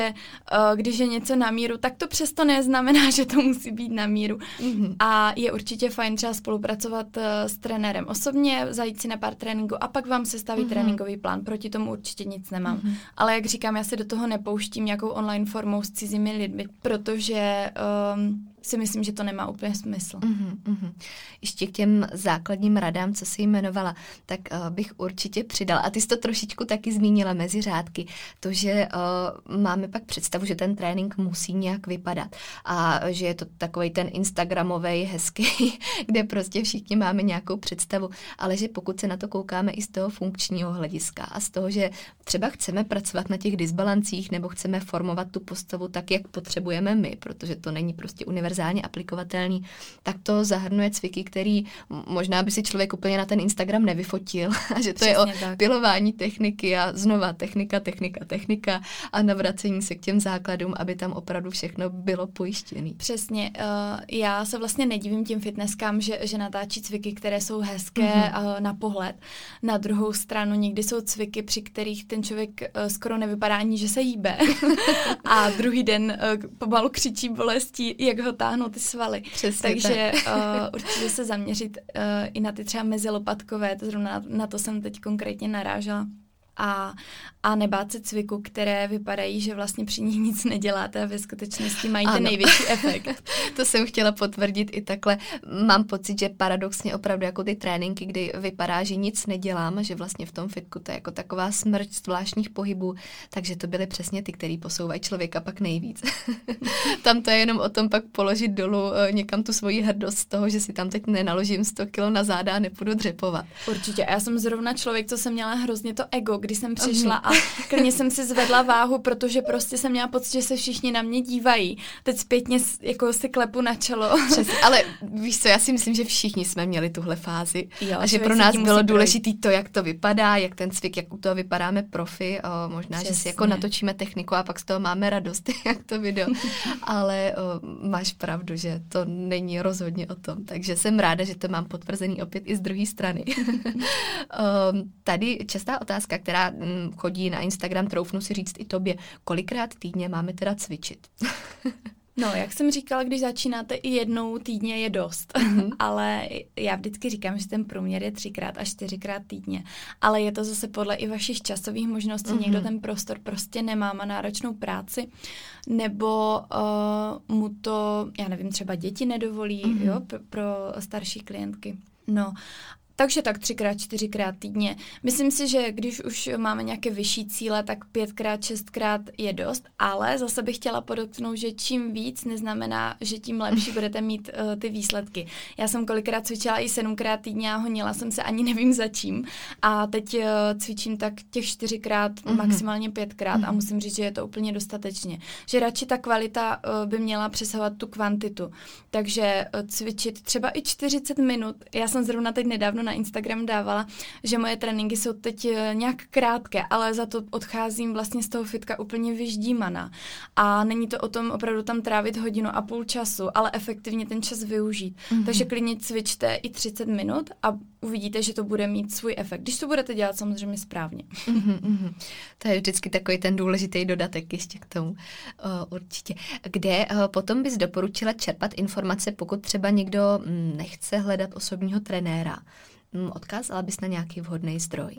uh, když je něco na míru, tak to přesto neznamená, že to musí být na míru. Mm-hmm. A je určitě fajn třeba spolupracovat uh, s trenérem osobně, zajít si na pár tréninků a pak vám se staví mm-hmm. tréninkový plán. Proti tomu určitě nic nemám. Mm-hmm. Ale jak říkám, já se do toho nepouštím nějakou online formou s cizími lidmi, protože um, si myslím, že to nemá úplně smysl. Mm-hmm, mm-hmm. Ještě k těm základním radám, co jsi jmenovala, tak uh, bych určitě přidala. A ty jsi to trošičku taky zmínila mezi řádky. To, že uh, máme pak představu, že ten trénink musí nějak vypadat. A že je to takový ten Instagramový hezký, kde prostě všichni máme nějakou představu. Ale že pokud se na to koukáme i z toho funkčního hlediska a z toho, že třeba chceme pracovat na těch disbalancích nebo chceme formovat tu postavu tak, jak potřebujeme my, protože to není prostě univerzální univerzálně aplikovatelný, tak to zahrnuje cviky, který možná by si člověk úplně na ten Instagram nevyfotil. A že to Přesně je o tak. pilování techniky a znova technika, technika, technika a navracení se k těm základům, aby tam opravdu všechno bylo pojištěné. Přesně. Uh, já se vlastně nedivím tím fitnesskám, že, že natáčí cviky, které jsou hezké mm-hmm. uh, na pohled. Na druhou stranu někdy jsou cviky, při kterých ten člověk uh, skoro nevypadá ani, že se jíbe. a druhý den uh, pomalu křičí bolestí, jak ho táhnou ty svaly. Přesně Takže tak. uh, určitě se zaměřit uh, i na ty třeba mezilopatkové, to zrovna na to jsem teď konkrétně narážela a, a nebát se cviku, které vypadají, že vlastně při nich nic neděláte a ve skutečnosti mají ano. ten největší efekt. to jsem chtěla potvrdit i takhle. Mám pocit, že paradoxně opravdu jako ty tréninky, kdy vypadá, že nic nedělám, že vlastně v tom fitku to je jako taková smrť zvláštních pohybů, takže to byly přesně ty, který posouvají člověka pak nejvíc. tam to je jenom o tom pak položit dolů eh, někam tu svoji hrdost z toho, že si tam teď nenaložím 100 kilo na záda a nepůjdu dřepovat. Určitě. A já jsem zrovna člověk, co jsem měla hrozně to ego, když jsem přišla a klidně jsem si zvedla váhu, protože prostě jsem měla pocit, že se všichni na mě dívají. Teď zpětně jako si klepu na čelo. Přesně, ale víš co, já si myslím, že všichni jsme měli tuhle fázi jo, a že pro nás bylo důležité to, jak to vypadá, jak ten cvik, jak u toho vypadáme profi, o, možná, Přesně. že si jako natočíme techniku a pak z toho máme radost, jak to video, ale o, máš pravdu, že to není rozhodně o tom, takže jsem ráda, že to mám potvrzený opět i z druhé strany. o, tady častá otázka, která která mm, chodí na Instagram, troufnu si říct i tobě, kolikrát týdně máme teda cvičit? No, jak jsem říkala, když začínáte i jednou týdně je dost, mm-hmm. ale já vždycky říkám, že ten průměr je třikrát až čtyřikrát týdně, ale je to zase podle i vašich časových možností, mm-hmm. někdo ten prostor prostě nemá, má náročnou práci, nebo uh, mu to, já nevím, třeba děti nedovolí, mm-hmm. jo, pro, pro starší klientky. No Takže tak třikrát, čtyřikrát týdně. Myslím si, že když už máme nějaké vyšší cíle, tak pětkrát, šestkrát je dost, ale zase bych chtěla podotknout, že čím víc neznamená, že tím lepší budete mít uh, ty výsledky. Já jsem kolikrát cvičila i sedmkrát týdně a honila jsem se ani nevím za čím. A teď uh, cvičím tak těch čtyřikrát, mm-hmm. maximálně pětkrát mm-hmm. a mhm. musím říct, že je to úplně dostatečně. Že radši ta kvalita uh, by měla přesahovat tu kvantitu. Takže uh, cvičit třeba i 40 minut. Já jsem zrovna teď nedávno na Instagram dávala, že moje tréninky jsou teď uh, nějak krátké, ale za to odcházím vlastně z toho fitka úplně vyždímaná. A není to o tom opravdu tam trávit hodinu a půl času, ale efektivně ten čas využít. Mm-hmm. Takže klidně cvičte i 30 minut a uvidíte, že to bude mít svůj efekt. Když to budete dělat samozřejmě správně. Mm-hmm. To je vždycky takový ten důležitý dodatek ještě k tomu. Uh, určitě. Kde uh, potom bys doporučila čerpat informace, pokud třeba někdo mm, nechce hledat osobního trenéra? Um, odkázala bys na nějaký vhodný zdroj?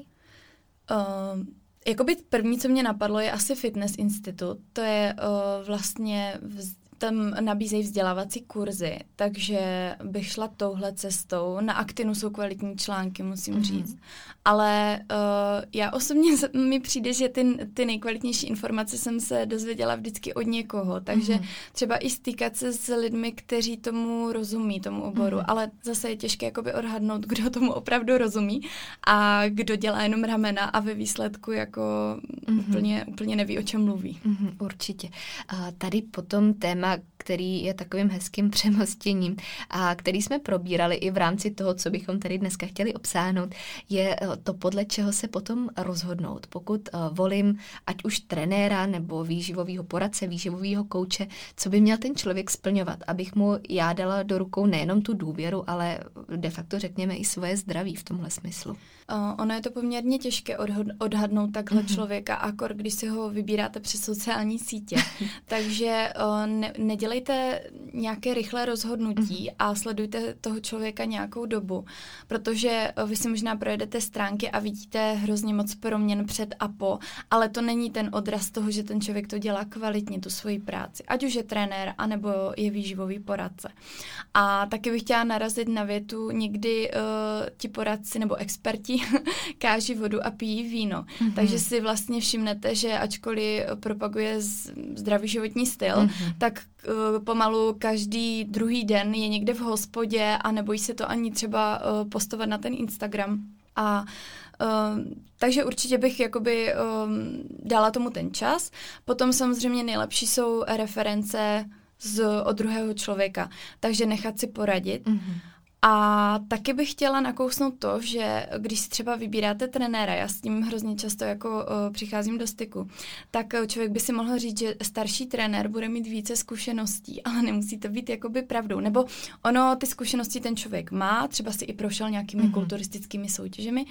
Uh, Jakoby první, co mě napadlo, je asi Fitness Institut. To je uh, vlastně vz, tam nabízejí vzdělávací kurzy, takže bych šla touhle cestou. Na Aktinu jsou kvalitní články, musím mm-hmm. říct. Ale uh, já osobně mi přijde, že ty, ty nejkvalitnější informace jsem se dozvěděla vždycky od někoho, takže mm-hmm. třeba i stýkat se s lidmi, kteří tomu rozumí, tomu oboru, mm-hmm. ale zase je těžké jakoby odhadnout, kdo tomu opravdu rozumí a kdo dělá jenom ramena a ve výsledku jako mm-hmm. úplně, úplně neví, o čem mluví. Mm-hmm, určitě. A tady potom téma který je takovým hezkým přemostěním a který jsme probírali i v rámci toho, co bychom tady dneska chtěli obsáhnout, je eh, to, podle čeho se potom rozhodnout. Pokud uh, volím ať už trenéra nebo výživového poradce, výživového kouče, co by měl ten člověk splňovat, abych mu já dala do rukou nejenom tu důvěru, ale de facto řekněme i svoje zdraví v tomhle smyslu. Uh, ono je to poměrně těžké odhod- odhadnout takhle mm-hmm. člověka, akor když si ho vybíráte přes sociální sítě. Takže uh, ne- nedělejte nějaké rychlé rozhodnutí mm-hmm. a sledujte toho člověka nějakou dobu, protože uh, vy si možná projedete stránky a vidíte hrozně moc proměn před a po, ale to není ten odraz toho, že ten člověk to dělá kvalitně, tu svoji práci. Ať už je trenér, anebo je výživový poradce. A taky bych chtěla narazit na větu, někdy uh, ti poradci nebo experti káží vodu a pijí víno. Mm-hmm. Takže si vlastně všimnete, že ačkoliv propaguje zdravý životní styl, mm-hmm. tak uh, pomalu každý druhý den je někde v hospodě a nebojí se to ani třeba uh, postovat na ten Instagram. A Uh, takže určitě bych jakoby um, dala tomu ten čas. Potom samozřejmě nejlepší jsou reference z, od druhého člověka, takže nechat si poradit. Mm-hmm. A taky bych chtěla nakousnout to, že když si třeba vybíráte trenéra, já s tím hrozně často jako uh, přicházím do styku, tak člověk by si mohl říct, že starší trenér bude mít více zkušeností, ale nemusí to být jakoby pravdou. Nebo ono, ty zkušenosti ten člověk má, třeba si i prošel nějakými mm-hmm. kulturistickými soutěžemi,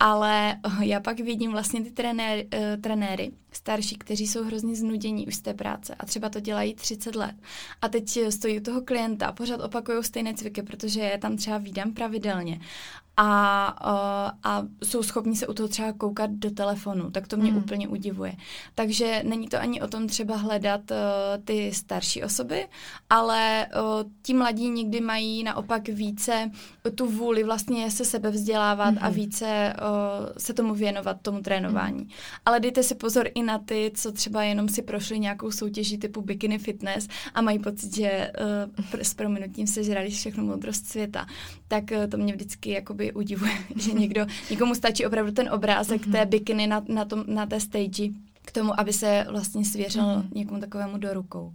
ale uh, já pak vidím vlastně ty trenéry, uh, trenéry starší, kteří jsou hrozně znudění už z té práce a třeba to dělají 30 let. A teď stojí u toho klienta a pořád opakují stejné cviky, protože je tam třeba výdám pravidelně a, a jsou schopni se u toho třeba koukat do telefonu, tak to mě mm. úplně udivuje. Takže není to ani o tom třeba hledat uh, ty starší osoby, ale uh, ti mladí někdy mají naopak více tu vůli vlastně se sebe vzdělávat mm. a mhm. více uh, se tomu věnovat, tomu trénování. Mm. Ale dejte si pozor i na ty, co třeba jenom si prošli nějakou soutěží typu bikini fitness a mají pocit, že uh, s prominutím se žrali všechno moudrost světa. Tak uh, to mě vždycky jakoby udivuje, že někdo, někomu stačí opravdu ten obrázek mm-hmm. té bikiny na, na, tom, na té stage k tomu, aby se vlastně svěřil mm-hmm. někomu takovému do rukou.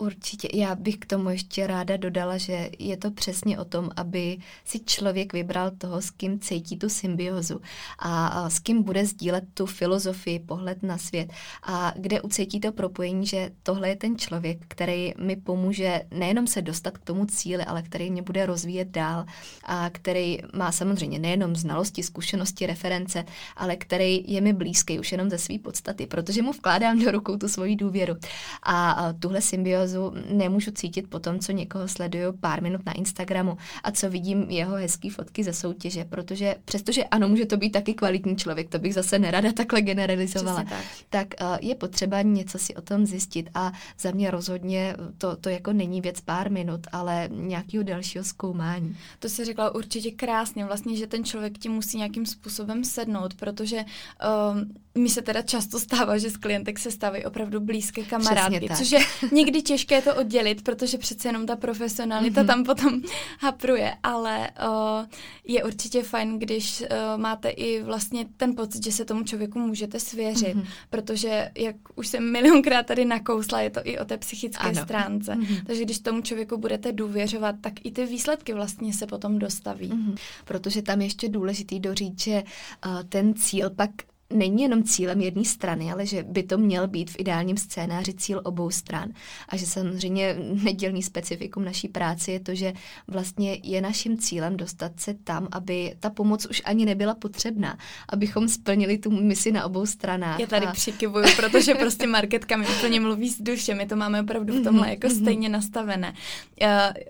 Určitě. Já bych k tomu ještě ráda dodala, že je to přesně o tom, aby si člověk vybral toho, s kým cítí tu symbiozu a s kým bude sdílet tu filozofii, pohled na svět a kde ucítí to propojení, že tohle je ten člověk, který mi pomůže nejenom se dostat k tomu cíli, ale který mě bude rozvíjet dál a který má samozřejmě nejenom znalosti, zkušenosti, reference, ale který je mi blízký už jenom ze své podstaty, protože mu vkládám do rukou tu svoji důvěru. A tuhle symbiozu dotazu nemůžu cítit po tom, co někoho sleduju pár minut na Instagramu a co vidím jeho hezký fotky ze soutěže, protože přestože ano, může to být taky kvalitní člověk, to bych zase nerada takhle generalizovala, tak, tak uh, je potřeba něco si o tom zjistit a za mě rozhodně to, to jako není věc pár minut, ale nějakého dalšího zkoumání. To si řekla určitě krásně, vlastně, že ten člověk ti musí nějakým způsobem sednout, protože um, mi se teda často stává, že z klientek se stávají opravdu blízké kamarádky, což je někdy těžké to oddělit, protože přece jenom ta profesionalita mm-hmm. tam potom hapruje, ale uh, je určitě fajn, když uh, máte i vlastně ten pocit, že se tomu člověku můžete svěřit, mm-hmm. protože jak už jsem milionkrát tady nakousla, je to i o té psychické ano. stránce, mm-hmm. takže když tomu člověku budete důvěřovat, tak i ty výsledky vlastně se potom dostaví. Mm-hmm. Protože tam ještě důležitý doříct, že uh, ten cíl pak není jenom cílem jedné strany, ale že by to měl být v ideálním scénáři cíl obou stran. A že samozřejmě nedělný specifikum naší práce je to, že vlastně je naším cílem dostat se tam, aby ta pomoc už ani nebyla potřebná, abychom splnili tu misi na obou stranách. Já tady a... přikivuju, protože prostě marketka mi úplně mluví z duše, my to máme opravdu v tomhle jako mhm. stejně nastavené.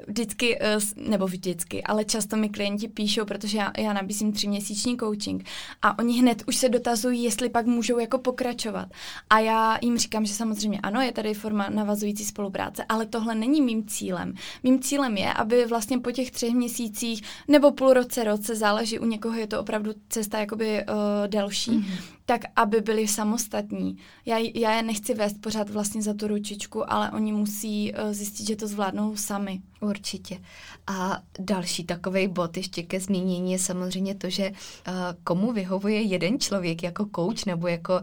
Vždycky, eh, nebo vždycky, ale často mi klienti píšou, protože já, já nabízím tříměsíční coaching a oni hned už se dotazují, navazují, jestli pak můžou jako pokračovat. A já jim říkám, že samozřejmě ano, je tady forma navazující spolupráce, ale tohle není mým cílem. Mým cílem je, aby vlastně po těch třech měsících nebo půl roce, roce, záleží, u někoho je to opravdu cesta jakoby uh, delší, mm-hmm tak aby byli samostatní. Já, já je nechci vést pořád vlastně za tu ručičku, ale oni musí uh, zjistit, že to zvládnou sami. Určitě. A další takový bod ještě ke zmínění je samozřejmě to, že uh, komu vyhovuje jeden člověk jako kouč, nebo jako, uh,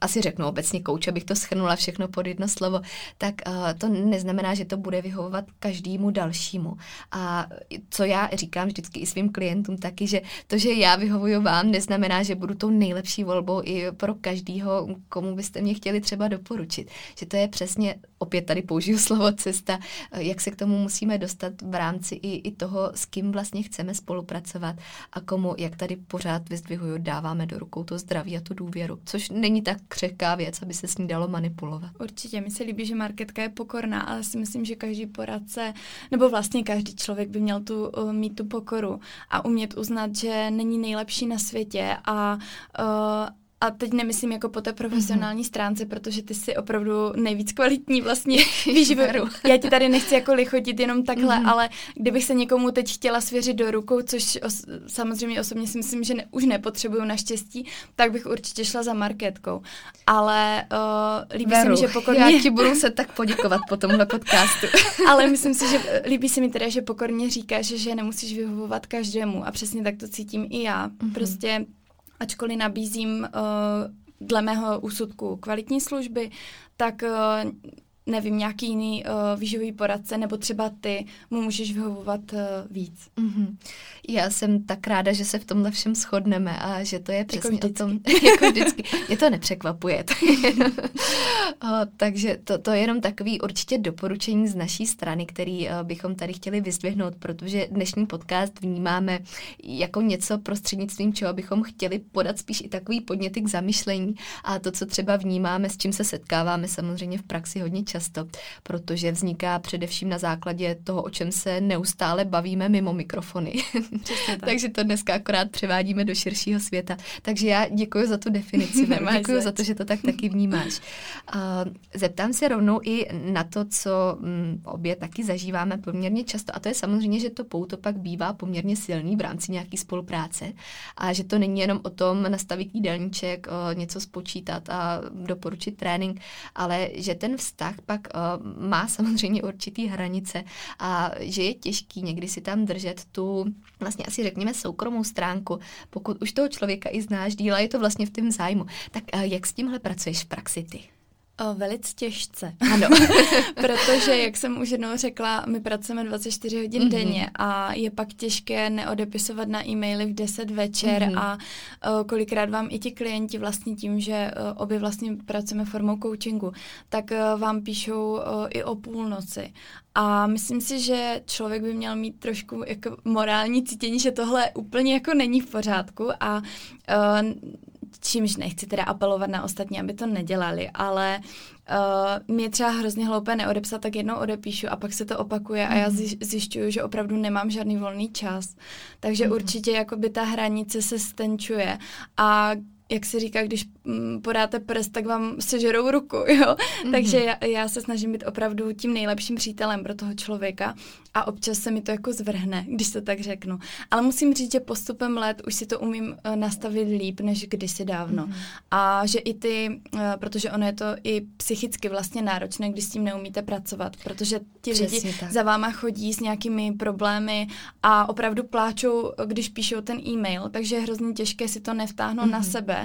asi řeknu obecně kouč, abych to schrnula všechno pod jedno slovo, tak uh, to neznamená, že to bude vyhovovat každému dalšímu. A co já říkám vždycky i svým klientům taky, že to, že já vyhovuju vám, neznamená, že budu tou nejlepší volbou volbou i pro každýho, komu byste mě chtěli třeba doporučit. Že to je přesně, opět tady použiju slovo cesta, jak se k tomu musíme dostat v rámci i, i toho, s kým vlastně chceme spolupracovat a komu, jak tady pořád vyzdvihuju, dáváme do rukou to zdraví a tu důvěru, což není tak křehká věc, aby se s ní dalo manipulovat. Určitě, mi se líbí, že marketka je pokorná, ale si myslím, že každý poradce, nebo vlastně každý člověk by měl tu, uh, mít tu pokoru a umět uznat, že není nejlepší na světě a uh, a teď nemyslím jako po té profesionální mm-hmm. stránce, protože ty jsi opravdu nejvíc kvalitní vlastně výživu. Já ti tady nechci jako lichotit jenom takhle, mm-hmm. ale kdybych se někomu teď chtěla svěřit do rukou, což os- samozřejmě osobně si myslím, že ne, už nepotřebuju naštěstí, tak bych určitě šla za marketkou. Ale uh, líbí Veru, se mi, že pokorně... Já ti budu se tak poděkovat po tomhle podcastu. ale myslím si, že líbí se mi teda, že pokorně říkáš, že nemusíš vyhovovat každému a přesně tak to cítím i já. Mm-hmm. Prostě ačkoliv nabízím uh, dle mého úsudku kvalitní služby, tak uh, nevím, nějaký jiný uh, výživový poradce, nebo třeba ty mu můžeš vyhovovat uh, víc. Mm-hmm. Já jsem tak ráda, že se v tomhle všem shodneme a že to je jako přesně jako o tom, jako vždycky. Mě to nepřekvapuje. o, takže to, to je jenom takový určitě doporučení z naší strany, který uh, bychom tady chtěli vyzdvihnout, protože dnešní podcast vnímáme jako něco prostřednictvím, čeho bychom chtěli podat spíš i takový podněty k zamyšlení a to, co třeba vnímáme, s čím se setkáváme samozřejmě v praxi hodně často často, protože vzniká především na základě toho, o čem se neustále bavíme mimo mikrofony. tak. Takže to dneska akorát převádíme do širšího světa. Takže já děkuji za tu definici. děkuji za to, že to tak taky vnímáš. Zeptám se rovnou i na to, co mm, obě taky zažíváme poměrně často, a to je samozřejmě, že to pouto pak bývá poměrně silný v rámci nějaké spolupráce a že to není jenom o tom nastavit jídelníček, něco spočítat a doporučit trénink, ale že ten vztah pak uh, má samozřejmě určitý hranice a že je těžký někdy si tam držet tu vlastně asi řekněme soukromou stránku, pokud už toho člověka i znáš díla, je to vlastně v tom zájmu. Tak uh, jak s tímhle pracuješ v praxi ty? O, velice těžce. Ano. Protože, jak jsem už jednou řekla, my pracujeme 24 hodin mm-hmm. denně a je pak těžké neodepisovat na e-maily v 10 večer mm-hmm. a o, kolikrát vám i ti klienti vlastně tím, že o, obě vlastně pracujeme formou coachingu, tak o, vám píšou o, i o půlnoci. A myslím si, že člověk by měl mít trošku jako morální cítění, že tohle úplně jako není v pořádku a o, čímž nechci teda apelovat na ostatní, aby to nedělali, ale uh, mě třeba hrozně hloupé neodepsat, tak jednou odepíšu a pak se to opakuje a já mhm. zjišťuju, že opravdu nemám žádný volný čas. Takže mm. určitě jakoby ta hranice se stenčuje a jak se říká, když mm, podáte prst, tak vám sežerou ruku, jo. Mm-hmm. Takže já, já se snažím být opravdu tím nejlepším přítelem pro toho člověka a občas se mi to jako zvrhne, když to tak řeknu. Ale musím říct, že postupem let už si to umím uh, nastavit líp, než kdysi dávno. Mm-hmm. A že i ty, uh, protože ono je to i psychicky vlastně náročné, když s tím neumíte pracovat, protože ti Přesně lidi tak. za váma chodí s nějakými problémy a opravdu pláčou, když píšou ten e-mail, takže je hrozně těžké si to nevtáhnout mm-hmm. na sebe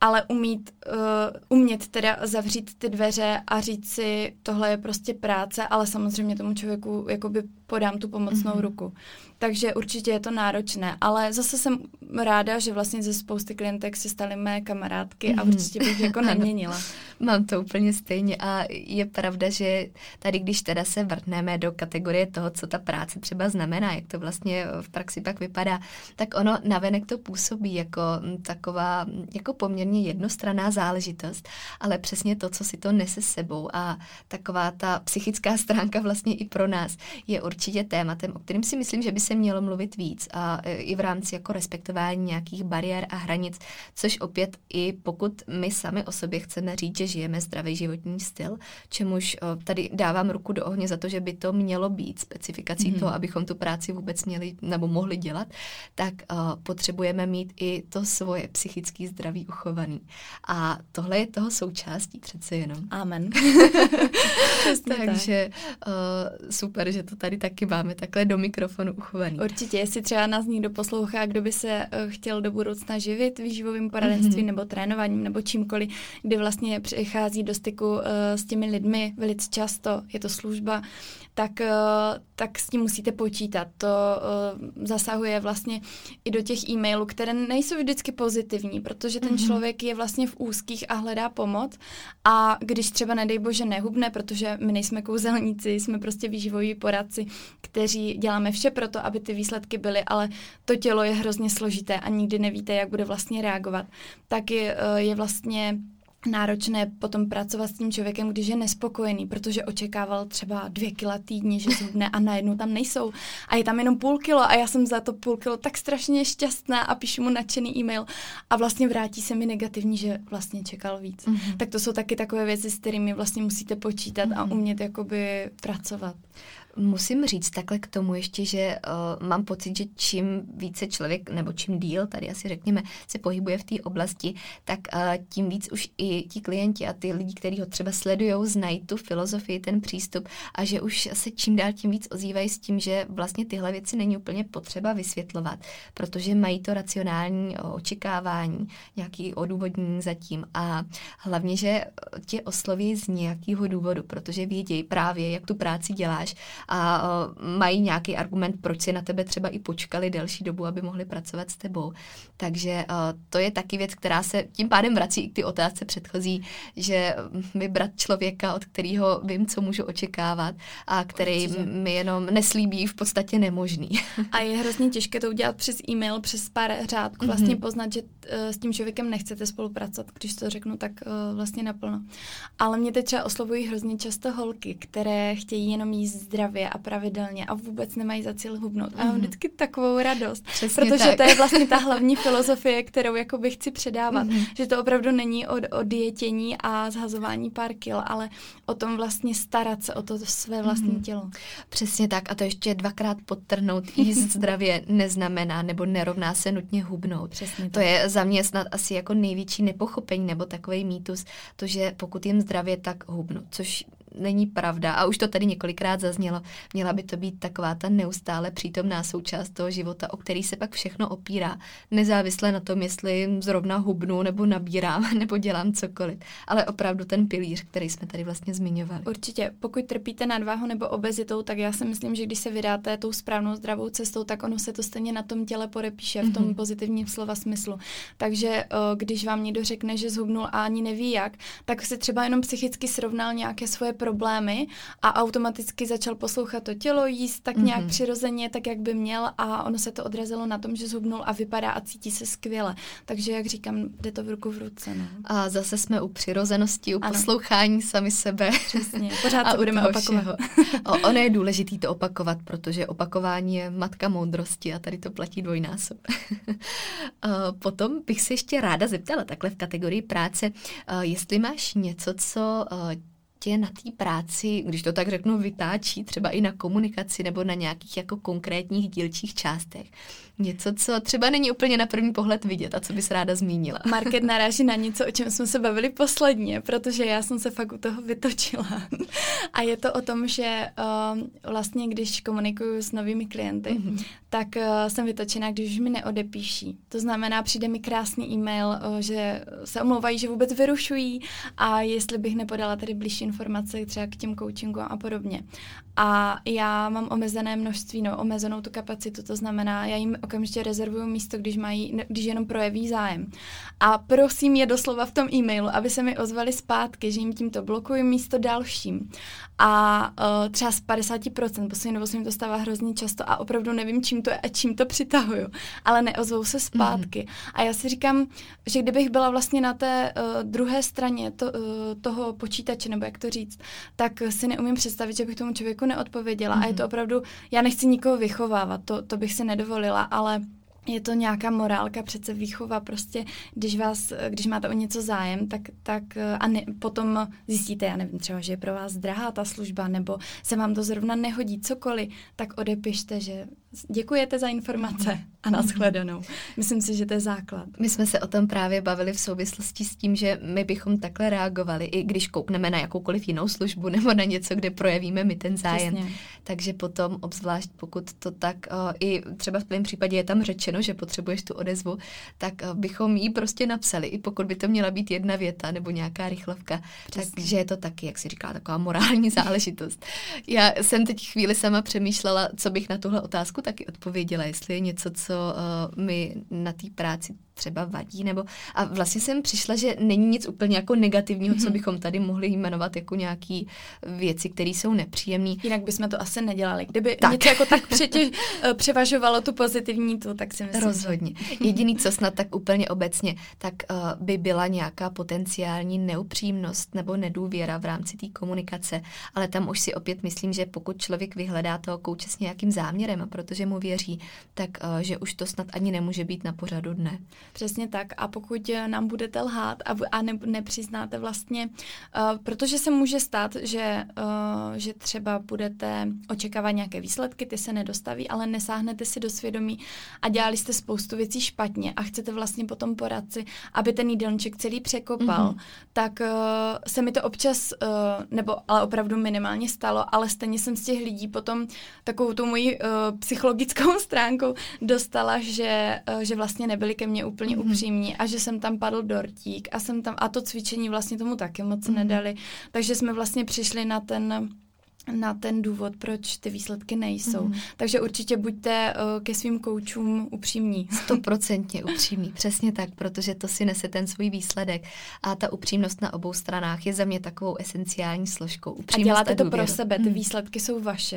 ale umít, uh, umět teda zavřít ty dveře a říct si, tohle je prostě práce, ale samozřejmě tomu člověku jakoby podám tu pomocnou mm-hmm. ruku. Takže určitě je to náročné, ale zase jsem ráda, že vlastně ze spousty klientek si staly mé kamarádky mm-hmm. a mhm. určitě bych jako neměnila. Mám to úplně stejně a je pravda, že tady, když teda se vrtneme do kategorie toho, co ta práce třeba znamená, jak to vlastně v praxi pak vypadá, tak ono navenek to působí jako taková, jako poměrně jednostranná záležitost, ale přesně to, co si to nese s sebou a taková ta psychická stránka vlastně i pro nás je určitě tématem, o kterém si myslím, že by se mělo mluvit víc a e, i v rámci jako respektování nějakých bariér a hranic, což opět i pokud my sami o sobě chceme říct, že žijeme zdravý životní styl, čemuž tady dávám ruku do ohně za to, že by to mělo být specifikací mm-hmm. toho, abychom tu práci vůbec měli nebo mohli dělat, tak uh, potřebujeme mít i to svoje psychické zdraví uchovaný. A tohle je toho součástí přece jenom. Amen. Takže uh, super, že to tady taky máme takhle do mikrofonu uchovaný. Určitě, jestli třeba nás někdo poslouchá, kdo by se uh, chtěl do budoucna živit výživovým poradenstvím mm-hmm. nebo trénováním nebo čímkoliv, kdy vlastně přichází do styku uh, s těmi lidmi velice často, je to služba, tak, uh, tak s tím musíte počítat. To uh, zasahuje vlastně i do těch e-mailů, které nejsou vždycky pozitivní, protože ten mm-hmm. člověk je vlastně v úzkých a hledá pomoc a když třeba nedej bože nehubne, protože my nejsme kouzelníci, jsme prostě výživoví poradci, kteří děláme vše pro to, aby ty výsledky byly, ale to tělo je hrozně složité a nikdy nevíte, jak bude vlastně reagovat, tak je, je vlastně náročné potom pracovat s tím člověkem, když je nespokojený, protože očekával třeba dvě kila týdně, že zhubne a najednou tam nejsou. A je tam jenom půl kilo a já jsem za to půl kilo tak strašně šťastná a píšu mu nadšený e-mail a vlastně vrátí se mi negativní, že vlastně čekal víc. Mm-hmm. Tak to jsou taky takové věci, s kterými vlastně musíte počítat mm-hmm. a mhm. umět jakoby pracovat. Musím říct takhle k tomu ještě, že uh, mám pocit, že čím více člověk, nebo čím díl, tady asi řekněme, se pohybuje v té oblasti, tak uh, tím víc už i ti klienti a ty lidi, kteří ho třeba sledují, znají tu filozofii, ten přístup a že už se čím dál tím víc ozývají s tím, že vlastně tyhle věci není úplně potřeba vysvětlovat, protože mají to racionální očekávání, nějaký odůvodnění zatím. A hlavně, že tě osloví z nějakého důvodu, protože vědějí právě, jak tu práci děláš a mají nějaký argument, proč si na tebe třeba i počkali delší dobu, aby mohli pracovat s tebou. Takže to je taky věc, která se tím pádem vrací i k ty otázce předchozí, že vybrat člověka, od kterého vím, co můžu očekávat a který Určitě. mi jenom neslíbí v podstatě nemožný. A je hrozně těžké to udělat přes e-mail, přes pár řádků, vlastně mm-hmm. poznat, že eh, s tím člověkem nechcete spolupracovat, když to řeknu tak uh, vlastně naplno. Ale mě teď třeba oslovují hrozně často holky, které chtějí jenom jíst zdravě zdravě a pravidelně a vůbec nemají za cíl hubnout. Mm-hmm. A mám vždycky takovou radost, Přesně protože tak. to je vlastně ta hlavní filozofie, kterou jakoby chci předávat, mm-hmm. že to opravdu není o, o dietění a zhazování pár kil, ale o tom vlastně starat se o to své vlastní mm-hmm. tělo. Přesně tak a to ještě dvakrát podtrhnout, jíst zdravě neznamená nebo nerovná se nutně hubnout. Přesně to tak. je za mě snad asi jako největší nepochopení nebo takový mýtus, to, že pokud jim zdravě, tak hubnu, což není pravda a už to tady několikrát zaznělo. Měla by to být taková ta neustále přítomná součást toho života, o který se pak všechno opírá, nezávisle na tom, jestli zrovna hubnu nebo nabírám nebo dělám cokoliv, ale opravdu ten pilíř, který jsme tady vlastně zmiňovali. Určitě, pokud trpíte nadváhu nebo obezitou, tak já si myslím, že když se vydáte tou správnou zdravou cestou, tak ono se to stejně na tom těle podepíše v tom mm-hmm. pozitivním slova smyslu. Takže když vám někdo řekne, že zhubnul a ani neví jak, tak si třeba jenom psychicky srovnal nějaké svoje problémy a automaticky začal poslouchat to tělo, jíst tak nějak mm-hmm. přirozeně, tak jak by měl a ono se to odrazilo na tom, že zhubnul a vypadá a cítí se skvěle. Takže jak říkám, jde to v ruku v ruce. No. A zase jsme u přirozenosti, u ano. poslouchání sami sebe. Přesně, pořád to budeme opakovat. o, ono je důležité to opakovat, protože opakování je matka moudrosti a tady to platí dvojnásob. Potom bych se ještě ráda zeptala takhle v kategorii práce, jestli máš něco, co tě na té práci, když to tak řeknu, vytáčí třeba i na komunikaci nebo na nějakých jako konkrétních dílčích částech. Něco, co třeba není úplně na první pohled vidět a co bys ráda zmínila. Market naráží na něco, o čem jsme se bavili posledně, protože já jsem se fakt u toho vytočila. a je to o tom, že uh, vlastně, když komunikuju s novými klienty, mm-hmm. tak uh, jsem vytočená, když už mi neodepíší. To znamená, přijde mi krásný e-mail, uh, že se omlouvají, že vůbec vyrušují a jestli bych nepodala tady blížší informace třeba k těm coachingu a podobně. A já mám omezené množství, no, omezenou tu kapacitu, to znamená, já jim okamžitě rezervuju místo, když mají, když jenom projeví zájem. A prosím je doslova v tom e-mailu, aby se mi ozvali zpátky, že jim tímto blokuju místo dalším. A uh, třeba z 50%, poslední dobou se mi to stává hrozně často a opravdu nevím, čím to je a čím to přitahuju, ale neozvou se zpátky. Mm-hmm. A já si říkám, že kdybych byla vlastně na té uh, druhé straně to, uh, toho počítače, nebo jak to říct, tak si neumím představit, že bych tomu člověku neodpověděla. Mm-hmm. A je to mhm. opravdu, já nechci nikoho vychovávat, to, to bych si nedovolila, ale je to nějaká morálka, přece výchova, prostě, když vás, když máte o něco zájem, tak, tak a ne, potom zjistíte, já nevím, třeba, že je pro vás drahá ta služba, nebo se vám to zrovna nehodí, cokoliv, tak odepište, že děkujete za informace a nashledanou. Myslím si, že to je základ. My jsme se o tom právě bavili v souvislosti s tím, že my bychom takhle reagovali, i když koukneme na jakoukoliv jinou službu nebo na něco, kde projevíme my ten zájem. Přesně. Takže potom, obzvlášť pokud to tak, uh, i třeba v tvém případě je tam řečeno, že potřebuješ tu odezvu, tak uh, bychom jí prostě napsali, i pokud by to měla být jedna věta nebo nějaká rychlovka. Přesně. Takže je to taky, jak si říká, taková morální záležitost. Já jsem teď chvíli sama přemýšlela, co bych na tuhle otázku taky odpověděla, jestli je něco, co uh, mi na té práci třeba vadí, nebo a vlastně jsem přišla, že není nic úplně jako negativního, co mhm. bychom tady mohli jmenovat jako nějaký věci, které jsou nepříjemné. Jinak bychom to asi nedělali. Kdyby tak. něco jako tak přetě, eh, převažovalo tu pozitivní tu, tak si myslím. Rozhodně. Jediný, co snad tak úplně obecně, tak uh, by byla nějaká potenciální neupřímnost nebo nedůvěra v rámci té komunikace, ale tam už si opět myslím, že pokud člověk vyhledá toho kouče s nějakým záměrem a protože mu věří, tak uh, že už to snad ani nemůže být na pořadu dne. Přesně tak. A pokud eh, nám budete lhát a, a ne, nepřiznáte vlastně, uh, protože se může stát, že, uh, že třeba budete očekávat nějaké výsledky, ty se nedostaví, ale nesáhnete si do svědomí a dělali jste spoustu věcí špatně a chcete vlastně potom poradci, aby ten jídelníček celý překopal, mm-hmm. tak uh, se mi to občas, uh, nebo ale opravdu minimálně stalo, ale stejně jsem z těch lidí potom takovou tu moji uh, psychologickou stránkou dostala, že, uh, že vlastně nebyli ke mně úplně mm-hmm. upřímní a že jsem tam padl dortík a jsem tam, a to cvičení vlastně tomu taky moc mm-hmm. nedali, takže jsme vlastně přišli na ten na ten důvod, proč ty výsledky nejsou. Mm. Takže určitě buďte uh, ke svým koučům upřímní. Stoprocentně upřímní, přesně tak, protože to si nese ten svůj výsledek. A ta upřímnost na obou stranách je za mě takovou esenciální složkou. Upřímnost a děláte a to pro sebe, ty mm. výsledky jsou vaše.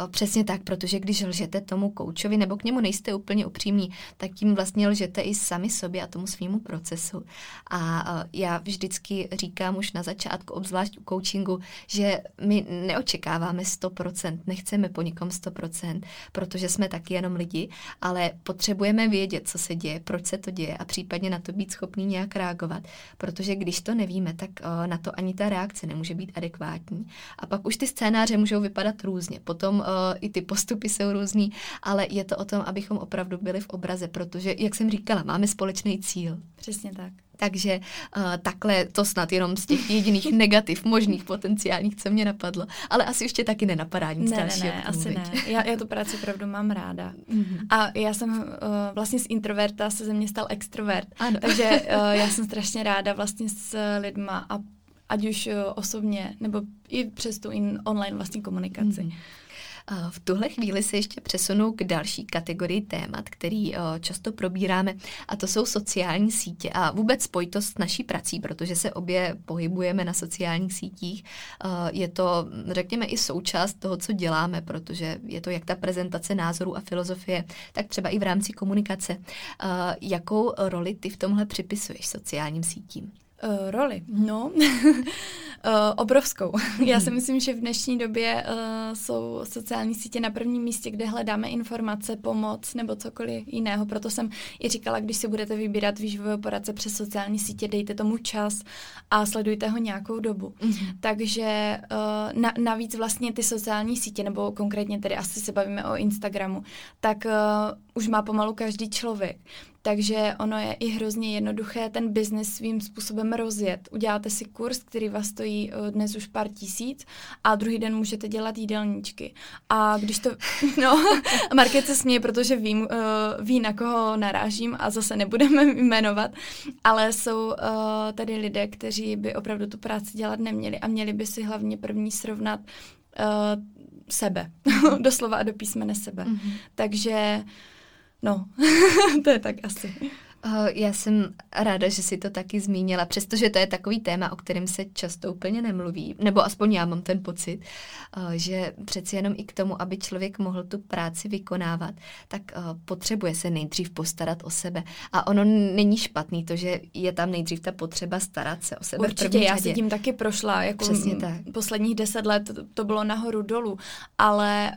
Uh, přesně tak, protože když lžete tomu koučovi nebo k němu nejste úplně upřímní, tak tím vlastně lžete i sami sobě a tomu svýmu procesu. A uh, já vždycky říkám už na začátku, obzvlášť u coachingu, že my neočekáváme neočekáváme 100%, nechceme po nikom 100%, protože jsme taky jenom lidi, ale potřebujeme vědět, co se děje, proč se to děje a případně na to být schopný nějak reagovat, protože když to nevíme, tak uh, na to ani ta reakce nemůže být adekvátní. A pak už ty scénáře můžou vypadat různě, potom uh, i ty postupy jsou různý, ale je to o tom, abychom opravdu byli v obraze, protože, jak jsem říkala, máme společný cíl. Přesně tak. Takže uh, takhle to snad jenom z těch jediných negativ možných potenciálních, co mě napadlo. Ale asi ještě taky nenapadá nic ne, dalšího. Ne, ne, asi ne. Já, já tu práci opravdu mám ráda. Mm-hmm. A já jsem uh, vlastně z introverta se ze mě stal extrovert. Ano. Takže uh, já jsem strašně ráda vlastně s lidma a ať už osobně, nebo i přes tu in, online vlastně komunikaci. Mm-hmm. V tuhle chvíli se ještě přesunu k další kategorii témat, který často probíráme, a to jsou sociální sítě a vůbec spojitost s naší prací, protože se obě pohybujeme na sociálních sítích. Je to, řekněme, i součást toho, co děláme, protože je to jak ta prezentace názorů a filozofie, tak třeba i v rámci komunikace. Jakou roli ty v tomhle připisuješ sociálním sítím? Uh, roli? No, uh, obrovskou. Já si myslím, že v dnešní době uh, jsou sociální sítě na prvním místě, kde hledáme informace, pomoc nebo cokoliv jiného. Proto jsem i říkala, když si budete vybírat výživového poradce přes sociální sítě, dejte tomu čas a sledujte ho nějakou dobu. Mm-hmm. Takže uh, na, navíc vlastně ty sociální sítě, nebo konkrétně tedy asi se bavíme o Instagramu, tak uh, už má pomalu každý člověk. Takže ono je i hrozně jednoduché ten biznis svým způsobem rozjet. Uděláte si kurz, který vás stojí eh, dnes už pár tisíc a druhý den můžete dělat jídelníčky. A když to... No, Market se směje, protože vím, uh, ví, na koho narážím a zase nebudeme jmenovat, ale jsou uh, tady lidé, kteří by opravdu tu práci dělat neměli a měli by si hlavně první srovnat sebe. Doslova a do písmene sebe. Mm-hmm. Takže No, to je tak asi. Eh, já jsem ráda, že si to taky zmínila, přestože to je takový téma, o kterém se často úplně nemluví, nebo aspoň já mám ten pocit, eh, že přeci jenom i k tomu, aby člověk mohl tu práci vykonávat, tak eh, potřebuje se nejdřív postarat o sebe. A ono není špatný to, že je tam nejdřív ta potřeba starat se o sebe. Určitě, já si tím taky prošla. Jako Přesně tak. Posledních deset let to bylo nahoru dolů, ale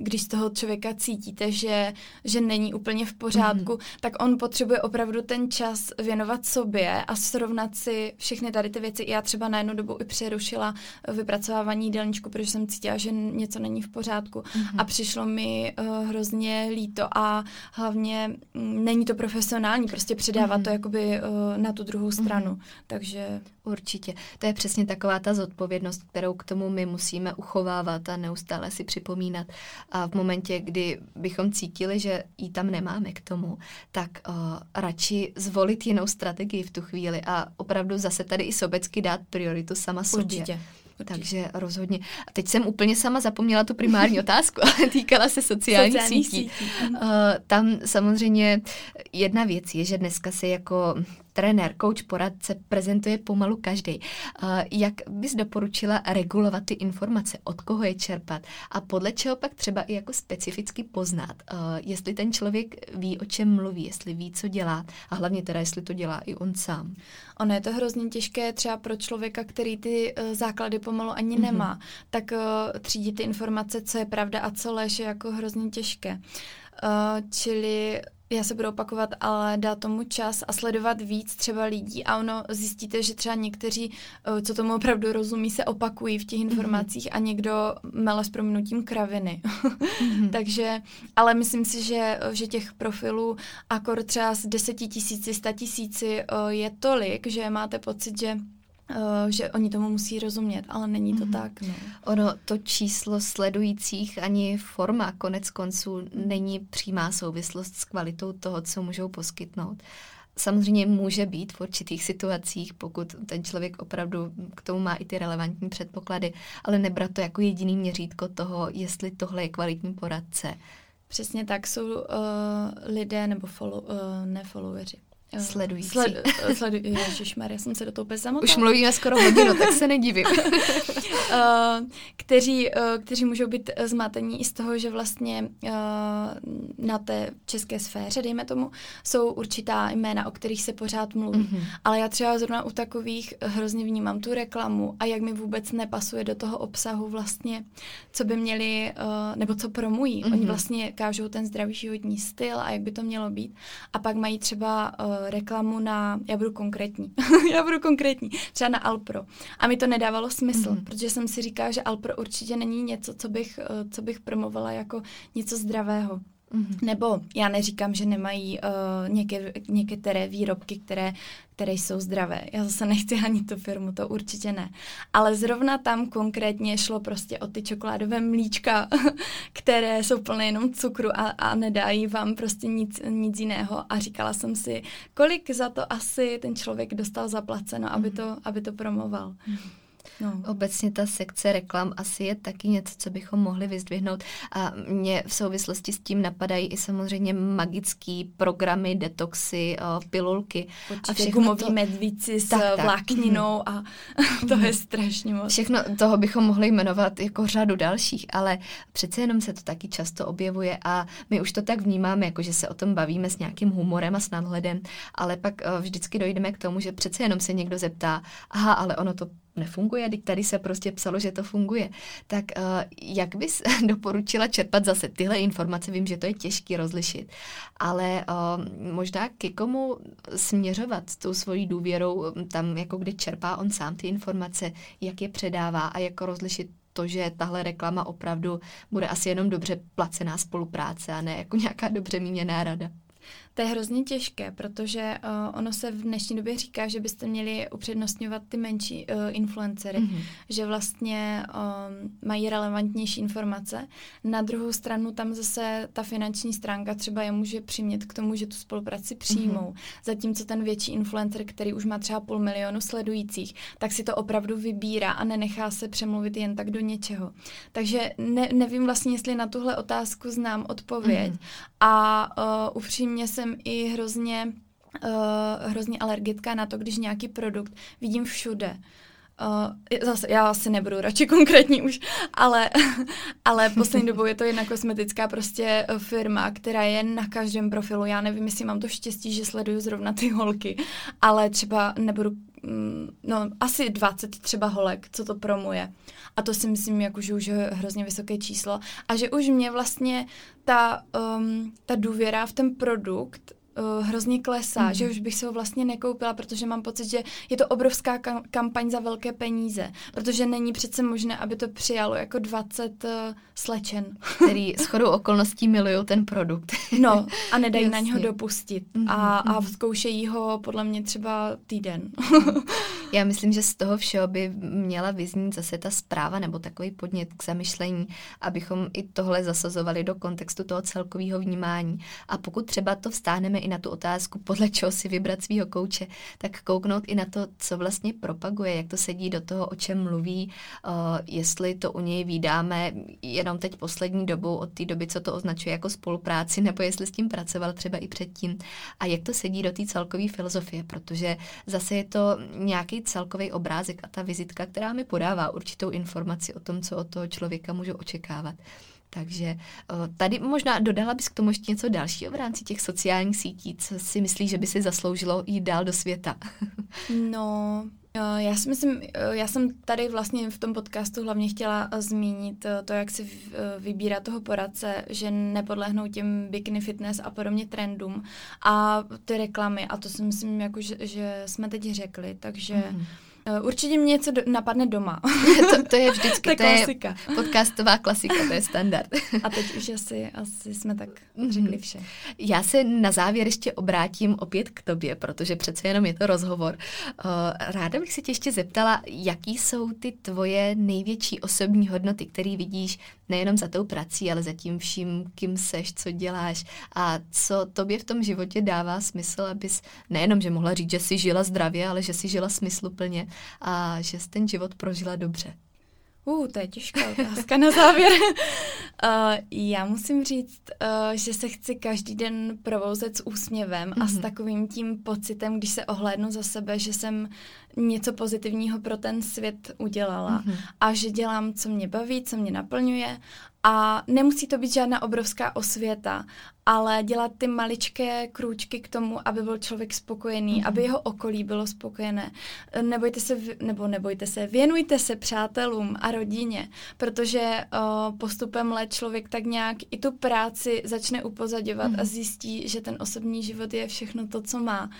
když z toho člověka cítíte, že, že není úplně v pořádku, mm. tak on potřebuje opravdu ten čas věnovat sobě a srovnat si všechny tady ty věci. Já třeba na jednu dobu i přerušila vypracovávání jídelníčku, protože jsem cítila, že něco není v pořádku mm-hmm. a přišlo mi uh, hrozně líto a hlavně m, mm, není to profesionální, prostě předávat mm-hmm. to jakoby uh, na tu druhou stranu. Mm-hmm. Takže Určitě. To je přesně taková ta zodpovědnost, kterou k tomu my musíme uchovávat a neustále si připomínat. A v momentě, kdy bychom cítili, že ji tam nemáme k tomu, tak uh, radši zvolit jinou strategii v tu chvíli a opravdu zase tady i sobecky dát prioritu sama sobě. Určitě. Určitě. Takže rozhodně. A teď jsem úplně sama zapomněla tu primární otázku, ale týkala se sociálních Sociální sítí. sítí. Uh, tam samozřejmě jedna věc je, že dneska se jako trenér, coach, poradce prezentuje pomalu každý. Jak bys doporučila regulovat ty informace, od koho je čerpat a podle čeho pak třeba i jako specificky poznat, jestli ten člověk ví, o čem mluví, jestli ví, co dělá a hlavně teda, jestli to dělá i on sám. Ono je to hrozně těžké třeba pro člověka, který ty uh, základy pomalu ani mm-hmm. nemá, tak třídit ty informace, co je pravda a co lež, je jako hrozně těžké. Uh, čili já se budu opakovat, ale dá tomu čas a sledovat víc třeba lidí a ono zjistíte, že třeba někteří, eh, co tomu opravdu rozumí, se opakují v těch mhm. informacích mm-hmm. a někdo mele s prominutím kraviny. mm-hmm. Takže, ale myslím si, že, že těch profilů akor třeba z deseti tisíci, sta tisíci eh, je tolik, že máte pocit, že Uh, že oni tomu musí rozumět, ale není to mm. tak. No. Ono, to číslo sledujících ani forma konec konců není přímá souvislost s kvalitou toho, co můžou poskytnout. Samozřejmě může být v určitých situacích, pokud ten člověk opravdu k tomu má i ty relevantní předpoklady, ale nebrat to jako jediný měřítko toho, jestli tohle je kvalitní poradce. Přesně tak jsou uh, lidé nebo follow, uh, ne followeri, Eh, sledující. Sled, eh, sledu, já jsem se do toho úplně zamotala. Už mluvíme skoro hodinu, tak se nedivím. uh, kteří, uh, kteří můžou být zmatení i z toho, že vlastně uh, na té české sféře, dejme tomu, jsou určitá jména, o kterých se pořád mluví. Mm-hmm. Ale já třeba zrovna u takových hrozně vnímám tu reklamu a jak mi vůbec nepasuje do toho obsahu vlastně, co by měli, nebo co promují. Mm-hmm. Oni vlastně kážou ten zdravý životní styl a jak by to mělo být. A pak mají třeba reklamu na, já budu konkrétní, já budu konkrétní, třeba na Alpro. A mi to nedávalo smysl, mm-hmm. protože jsem si říkala, že Alpro určitě není něco, co bych, uh, co bych promovala jako něco zdravého. Mm-hmm. Nebo já neříkám, že nemají uh, něké, některé výrobky, které, které jsou zdravé. Já zase nechci ani tu firmu, to určitě ne. Ale zrovna tam konkrétně šlo prostě o ty čokoládové mlíčka, které jsou plné jenom cukru a, a nedají vám prostě nic, nic jiného. A říkala jsem si, kolik za to asi ten člověk dostal zaplaceno, aby, mm-hmm. to, aby to promoval. Mm-hmm. No. Obecně ta sekce reklam asi je taky něco, co bychom mohli vyzdvihnout. A mě v souvislosti s tím napadají i samozřejmě magické programy, detoxy, pilulky. Určitě a všechno gumový to... medvíci s tak, tak. vlákninou a to je strašně moc. Všechno toho bychom mohli jmenovat jako řadu dalších, ale přece jenom se to taky často objevuje a my už to tak vnímáme, jako že se o tom bavíme s nějakým humorem a s nadhledem, ale pak vždycky dojdeme k tomu, že přece jenom se někdo zeptá, aha, ale ono to nefunguje, teď tady se prostě psalo, že to funguje. Tak uh, jak bys doporučila čerpat zase tyhle informace? Vím, že to je těžké rozlišit, ale uh, možná ke komu směřovat s tou svojí důvěrou tam, jako kde čerpá on sám ty informace, jak je předává a jako rozlišit to, že tahle reklama opravdu bude asi jenom dobře placená spolupráce a ne jako nějaká dobře míněná rada. To je hrozně těžké, protože uh, ono se v dnešní době říká, že byste měli upřednostňovat ty menší uh, influencery, mm-hmm. že vlastně um, mají relevantnější informace. Na druhou stranu tam zase ta finanční stránka třeba je může přimět k tomu, že tu spolupráci přijmou. Mm-hmm. Zatímco ten větší influencer, který už má třeba půl milionu sledujících, tak si to opravdu vybírá a nenechá se přemluvit jen tak do něčeho. Takže ne, nevím vlastně, jestli na tuhle otázku znám odpověď mm-hmm. a uh, upřímně jsem jsem i hrozně, uh, hrozně alergická na to, když nějaký produkt vidím všude. Uh, zase, já asi nebudu radši konkrétní už, ale, ale poslední dobou je to jedna kosmetická prostě eh, firma, která je na každém profilu. Já nevím, jestli mám to štěstí, že sleduju zrovna ty holky, ale třeba nebudu, mm, no asi 20 třeba holek, co to promuje. A to si myslím, jako, že už je hrozně vysoké číslo. A že už mě vlastně ta, um, ta důvěra v ten produkt uh, hrozně klesá, mm. že už bych se ho vlastně nekoupila, protože mám pocit, že je to obrovská kam- kampaň za velké peníze, protože není přece možné, aby to přijalo jako 20 uh, slečen. Který s chodou okolností milují ten produkt. no a nedají Jasně. na něho dopustit mm-hmm. a, a mhm. zkoušejí ho podle mě třeba týden. Já myslím, že z toho všeho by měla vyznít zase ta zpráva nebo takový podnět k zamyšlení, abychom i tohle zasazovali do kontextu toho celkového vnímání. A pokud třeba to vstáhneme i na tu otázku, podle čeho si vybrat svého kouče, tak kouknout i na to, co vlastně propaguje, jak to sedí do toho, o čem mluví, uh, jestli to u něj vydáme jenom teď poslední dobou, od té doby, co to označuje jako spolupráci, nebo jestli s tím pracoval třeba i předtím a jak to sedí do té celkové filozofie, protože zase je to nějaký celkový obrázek a ta vizitka, která mi podává určitou informaci o tom, co od toho člověka můžu očekávat. Takže tady možná dodala bys k tomu ještě něco dalšího v rámci těch sociálních sítí, co si myslíš, že by si zasloužilo jít dál do světa? no, já si myslím, já jsem tady vlastně v tom podcastu hlavně chtěla zmínit to, jak si vybírá toho poradce, že nepodlehnou těm bikini fitness a podobně trendům a ty reklamy a to si myslím, jako, že, že jsme teď řekli, takže mm-hmm. Eh, určitě mě něco do, napadne doma. to, to je vždycky, to, je klasika. podcastová klasika, to je standard. A teď už asi, asi jsme tak mhm. řekli vše. Já se na závěr ještě obrátím opět k tobě, protože přece jenom je to rozhovor. Eh, ráda bych se tě ještě zeptala, jaký jsou ty tvoje největší osobní hodnoty, které vidíš nejenom za tou prací, ale za tím vším, kým seš, co děláš a co tobě v tom životě dává smysl, abys nejenom, že mohla říct, že jsi žila zdravě, ale že jsi žila smysluplně a že jsi ten život prožila dobře. Uh, to je těžká otázka na závěr. uh, já musím říct, uh, že se chci každý den provouzet s úsměvem mm-hmm. a s mhm. takovým tím pocitem, když se ohlédnu za sebe, že jsem něco pozitivního pro ten svět udělala mm-hmm. a že dělám, co mě baví, co mě naplňuje a nemusí to být žádná obrovská osvěta, ale dělat ty maličké krůčky k tomu, aby byl člověk spokojený, mm-hmm. aby jeho okolí bylo spokojené. Nebojte se, nebo nebojte se, věnujte se přátelům a rodině, protože uh, postupem let člověk tak nějak i tu práci začne upozadovat mm-hmm. a zjistí, že ten osobní život je všechno to, co má.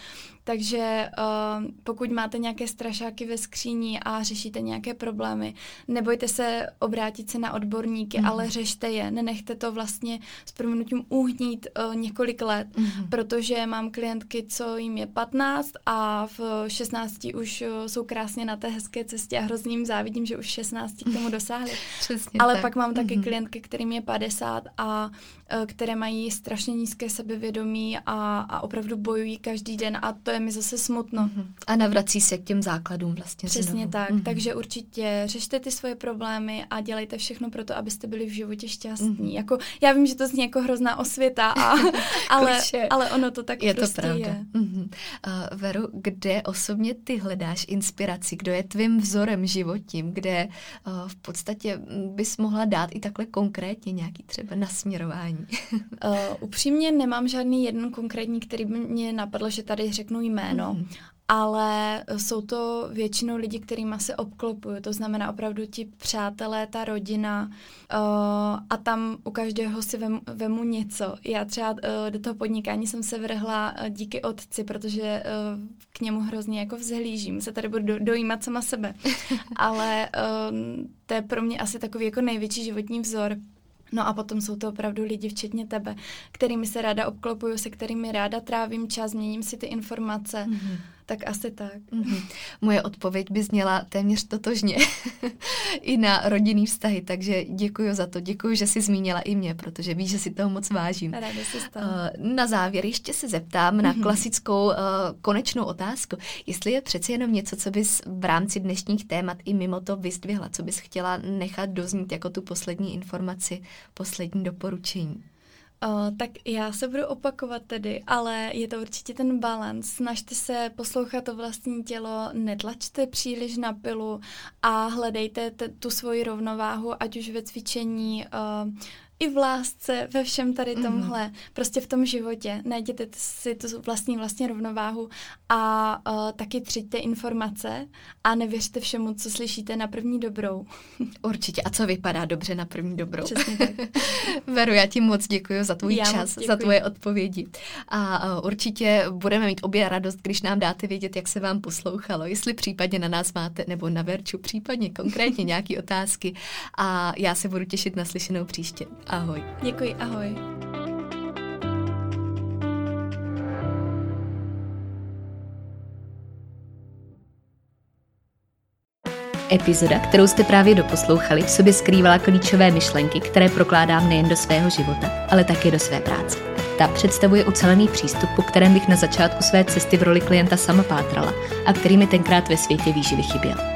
Takže uh, pokud máte nějaké strašáky ve skříni a řešíte nějaké problémy, nebojte se obrátit se na odborníky, mm. ale řešte je. Nenechte to vlastně s proměnutím uhnít uh, několik let, mm. protože mám klientky, co jim je 15 a v 16 už uh, jsou krásně na té hezké cestě a hrozně jim závidím, že už 16 k tomu dosáhli. Přesně ale tak. pak mám taky mm. klientky, kterým je 50 a uh, které mají strašně nízké sebevědomí a, a opravdu bojují každý den a to je mi zase smutno. Mm-hmm. A navrací se k těm základům vlastně. Přesně znovu. tak, mm-hmm. takže určitě řešte ty svoje problémy a dělejte všechno pro to, abyste byli v životě šťastní. Mm-hmm. Jako, já vím, že to zní jako hrozná osvěta, a, ale, ale ono to tak je prostě to pravda. je. Mm-hmm. Uh, Veru, kde osobně ty hledáš inspiraci? Kdo je tvým vzorem životím? Kde uh, v podstatě bys mohla dát i takhle konkrétně nějaký třeba nasměrování? uh, upřímně nemám žádný jeden konkrétní, který by mě napadl, že tady řeknu jméno, mm. ale jsou to většinou lidi, kterými se obklopuju, to znamená opravdu ti přátelé, ta rodina uh, a tam u každého si vemu, vemu něco. Já třeba uh, do toho podnikání jsem se vrhla uh, díky otci, protože uh, k němu hrozně jako vzhlížím, se tady budu do, dojímat sama sebe, ale uh, to je pro mě asi takový jako největší životní vzor, No a potom jsou to opravdu lidi, včetně tebe, kterými se ráda obklopuju, se kterými ráda trávím čas, měním si ty informace. Mm-hmm. Tak asi tak. Mm-hmm. Moje odpověď by zněla téměř totožně i na rodinný vztahy, takže děkuji za to. Děkuji, že jsi zmínila i mě, protože víš, že si toho moc vážím. Ráda si uh, na závěr ještě se zeptám mm-hmm. na klasickou uh, konečnou otázku. Jestli je přeci jenom něco, co bys v rámci dnešních témat i mimo to vyzdvihla, co bys chtěla nechat doznít jako tu poslední informaci, poslední doporučení. Uh, tak já se budu opakovat tedy, ale je to určitě ten balans. Snažte se poslouchat to vlastní tělo, netlačte příliš na pilu a hledejte t- tu svoji rovnováhu, ať už ve cvičení, uh, i v lásce, ve všem tady mhm. tomhle, mm. prostě v tom životě. Najděte si tu vlastní vlastně rovnováhu a uh, taky třiďte informace a nevěřte všemu, co slyšíte na první dobrou. Určitě. A co vypadá dobře na první dobrou. Přesně tak. Veru, já ti moc děkuji za tvůj já čas, za tvoje odpovědi. A uh, určitě budeme mít obě radost, když nám dáte vědět, jak se vám poslouchalo. Jestli případně na nás máte, nebo na Verču případně konkrétně nějaké otázky. A já se budu těšit na slyšenou příště. Ahoj. Děkuji, ahoj. Epizoda, kterou jste právě doposlouchali, v sobě skrývala klíčové myšlenky, které prokládám nejen do svého života, ale také do své práce. Ta představuje ucelený přístup, po kterém bych na začátku své cesty v roli klienta sama pátrala a který mi tenkrát ve světě výživy chyběl.